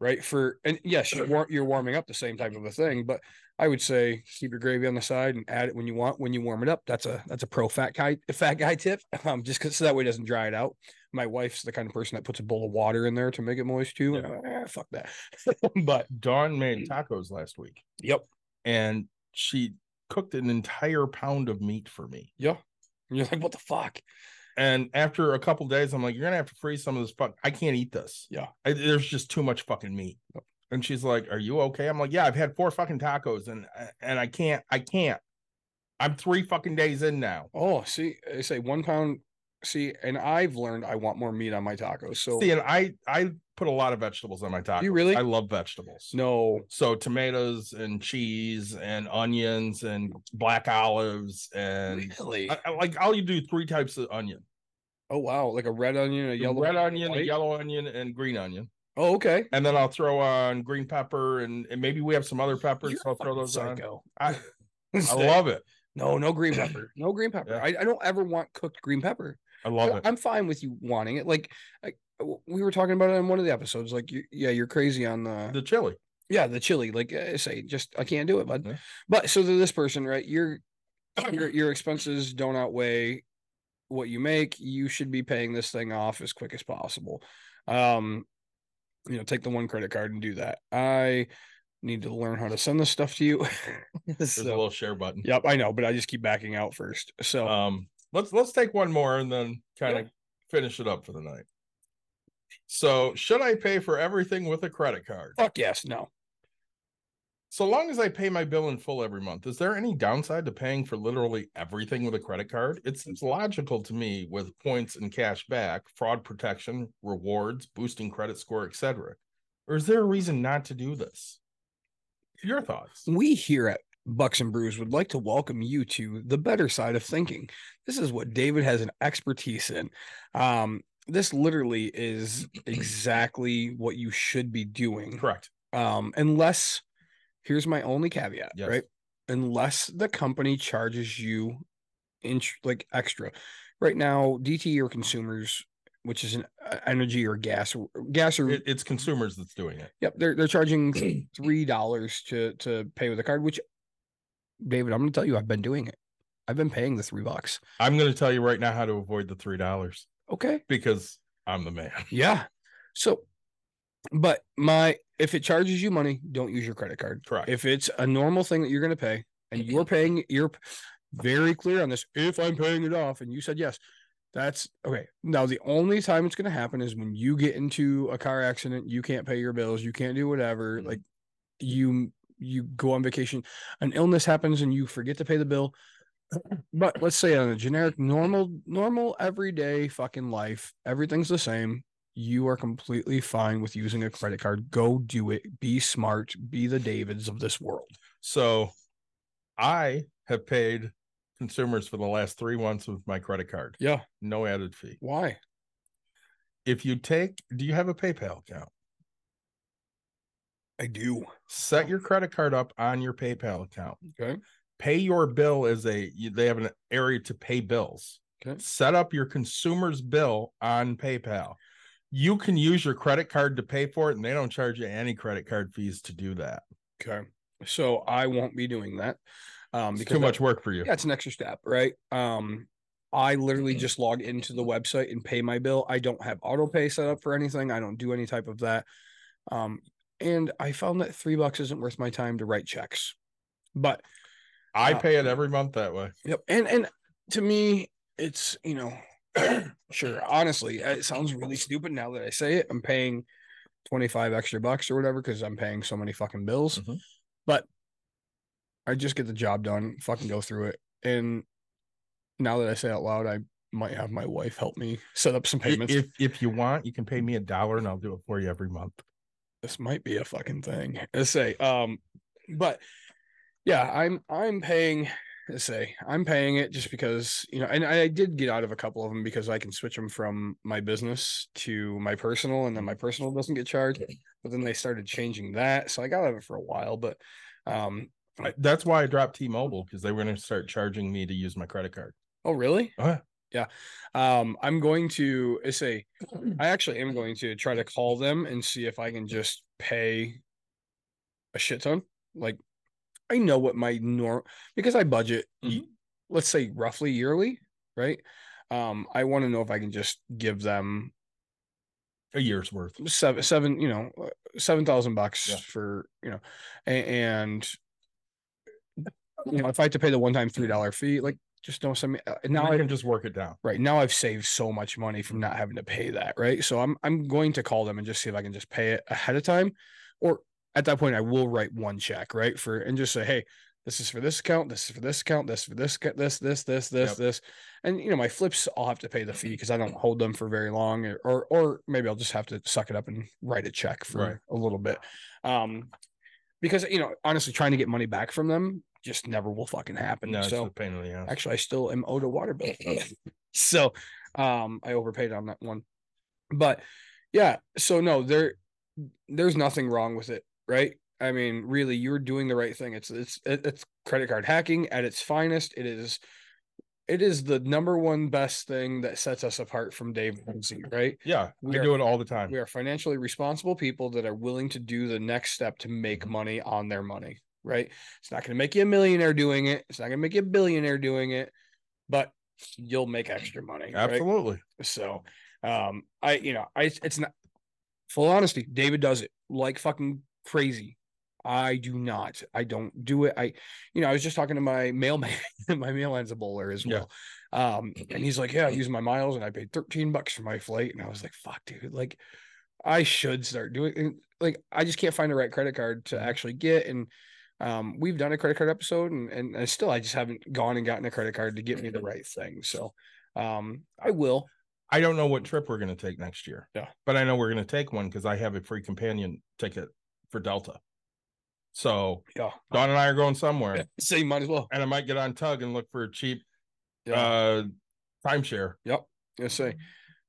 right? For and yes, you're you're warming up the same type of a thing, but I would say keep your gravy on the side and add it when you want when you warm it up. That's a that's a pro fat guy fat guy tip. Um, just cause so that way it doesn't dry it out. My wife's the kind of person that puts a bowl of water in there to make it moist too. I'm like, "Ah, fuck that. but Dawn made tacos last week, yep, and she cooked an entire pound of meat for me. yeah. And you're like, what the fuck? And after a couple days, I'm like, you're gonna have to freeze some of this fuck. I can't eat this. Yeah. I, there's just too much fucking meat. Yep. And she's like, "Are you okay?" I'm like, "Yeah, I've had four fucking tacos, and uh, and I can't, I can't. I'm three fucking days in now. Oh, see, I say one pound. See, and I've learned I want more meat on my tacos. So See, and I I put a lot of vegetables on my tacos. you really? I love vegetables. no, So tomatoes and cheese and onions and black olives and really. I, I like I'll do three types of onion: oh wow, like a red onion, a yellow red onion, a yellow onion, and green onion. Oh, okay. And then I'll throw on green pepper and, and maybe we have some other peppers. You're so I'll throw those on. I, I love it. No, no green pepper. No green pepper. Yeah. I, I don't ever want cooked green pepper. I love I, it. I'm fine with you wanting it. Like I, we were talking about it in one of the episodes. Like, you, yeah, you're crazy on the, The chili. yeah the chili. Like I say, just I can't do it, bud. Yeah. But so to this person, right? Your your your expenses don't outweigh what you make. You should be paying this thing off as quick as possible. Um, you know, take the one credit card and do that. I need to learn how to send this stuff to you. There's So- a little share button. Yep, I know, but I just keep backing out first. So Um, let's let's take one more and then kind Yeah. of finish it up for the night. So, should I pay for everything with a credit card? fuck yes, no. So long as I pay my bill in full every month, is there any downside to paying for literally everything with a credit card? It seems logical to me with points and cash back, fraud protection, rewards, boosting credit score, etc. Or is there a reason not to do this? Your thoughts? We here at Bucks and Brews would like to welcome you to the better side of thinking. This is what David has an expertise in. Um, this literally is exactly what you should be doing. Correct. Um, unless here's my only caveat, Yes. right? Unless the company charges you in like extra. Right now, DT or consumers, which is an uh, energy or gas gas or It, it's consumers that's doing it. Yep, they're they're charging three dollars to to pay with a card. Which, David, I'm going to tell you, I've been doing it. I've been paying the three bucks. I'm going to tell you right now how to avoid the three dollars Okay. because I'm the man. Yeah. So, but my if it charges you money, don't use your credit card. Correct. If it's a normal thing that you're going to pay and you're paying, you're very clear on this. If I'm paying it off, and you said yes, that's okay. Now the only time it's going to happen is when you get into a car accident, you can't pay your bills, you can't do whatever. Mhm. Like you you go on vacation, an illness happens, and you forget to pay the bill. But let's say on a generic, normal, normal, everyday fucking life, everything's the same. You are completely fine with using a credit card. Go do it. Be smart. Be the Davids of this world. So I have paid consumers for the last three months with my credit card. Yeah. No added fee. Why? If you take, do you have a PayPal account? I do. Set your credit card up on your PayPal account. Okay. Pay your bill as a, they have an area to pay bills. Okay. Set up your consumer's bill on PayPal. You can use your credit card to pay for it, and they don't charge you any credit card fees to do that. Okay. So I won't be doing that. Um, It's because too that- much work for you. Yeah, an extra step, right? Um, I literally just log into the website and pay my bill. I don't have auto pay set up for anything. I don't do any type of that. Um, and I found that three bucks isn't worth my time to write checks. But I Uh, pay it every month that way. Yep. And and to me, it's you know, sure. Honestly, it sounds really stupid now that I say it. I'm paying 25 extra bucks or whatever because I'm paying so many fucking bills. Mhm. But I just get the job done, fucking go through it. And now that I say it out loud, I might have my wife help me set up some payments. If if you want, you can pay me a dollar and I'll do it for you every month. this might be a fucking thing. Let's say, um, but yeah, I'm I'm paying. Let's say I'm paying it just because you know, and I did get out of a couple of them because I can switch them from my business to my personal, and then my personal doesn't get charged. But then they started changing that, so I got out of it for a while. But um, I- That's why I dropped T-Mobile because they were going to start charging me to use my credit card. oh really? Oh, yeah. Um, I'm going to say I actually am going to try to call them and see if I can just pay a shit ton. Like I know what my norm because I budget y- let's say roughly yearly, right? Um, I want to know if I can just give them A year's worth. seven seven, you know, uh, seven thousand bucks Yeah. for you know, a- and you know, if I have to pay the one time three dollar fee, like just don't send me. uh, Now I can just work it down. right now I've saved so much money from not having to pay that, right? So I'm I'm going to call them and just see if I can just pay it ahead of time, or at that point I will write one check, right? For and just say, hey, this is for this account, this is for this account, this is for this this this this this Yep. this, and you know my flips I'll have to pay the fee because I don't hold them for very long, or or, maybe I'll just have to suck it up and write a check for Right. a little bit, um, because you know honestly trying to get money back from them just never will fucking happen. No, so a pain in the ass. Actually, I still am owed a water bill. so um I overpaid on that one. But yeah, so no, there there's nothing wrong with it, right? I mean, really, you're doing the right thing. It's it's it's credit card hacking at its finest. It is it is the number one best thing that sets us apart from Dave Ramsey, right? yeah, we are- do it all the time. We are financially responsible people that are willing to do the next step to make money on their money, right? It's not going to make you a millionaire doing it. It's not going to make you a billionaire doing it, but you'll make extra money. right? Absolutely. So, um, I, you know, I, it's not full honesty. David does it like fucking crazy. I do not. I don't do it. I, you know, I was just talking to my mailman. my mailman's a bowler as Yeah. well. Um, and he's like, "Yeah, I use my miles, and I paid thirteen bucks for my flight." And I was like, "Fuck, dude! Like, I should start doing. Like, I just can't find the right credit card to Mhm. actually get." And um, we've done a credit card episode, and and, and still, I just haven't gone and gotten a credit card to get me the right thing. So, um, I will. I don't know what trip we're going to take next year. Yeah. But I know we're going to take one because I have a free companion ticket for Delta. So Yeah. Dawn and I are going somewhere, So you might as well. and I might get on TUG and look for a cheap Yeah. uh timeshare. Yep. Let's say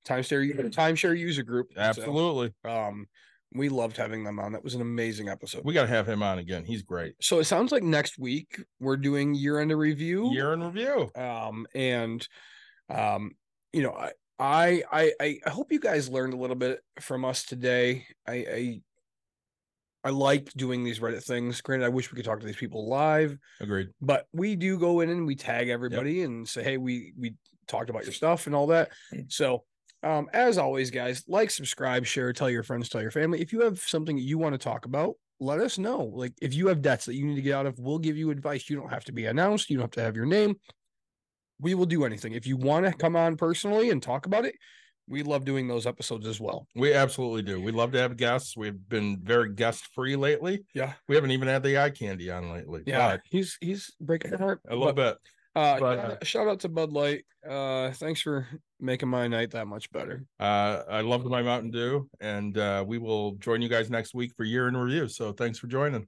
timeshare timeshare user group. So, Absolutely. um, we loved having them on. That was an amazing episode. We got to have him on again. He's great. so it sounds like next week we're doing year end review. Year in review. Um, and um, you know, I I I I- I hope you guys learned a little bit from us today. I I I like doing these Reddit things. Granted, I wish we could talk to these people live. Agreed. but we do go in and we tag everybody and say hey we we talked about your stuff and all that so um as always guys like subscribe share tell your friends tell your family if you have something you want to talk about let us know. Like if you have debts that you need to get out of, we'll give you advice. You don't have to be announced. You don't have to have your name. We will do anything. If you want to come on personally and talk about it, we love doing those episodes as well. We absolutely do. We love to have guests. We've been very guest free lately. Yeah. We haven't even had the eye candy on lately. Yeah. but He's he's breaking my heart. a little but, bit. Uh, but, shout- uh, shout out to Bud Light. Uh, thanks for making my night that much better. Uh, I loved my Mountain Dew, and uh, we will join you guys next week for year in review. So thanks for joining.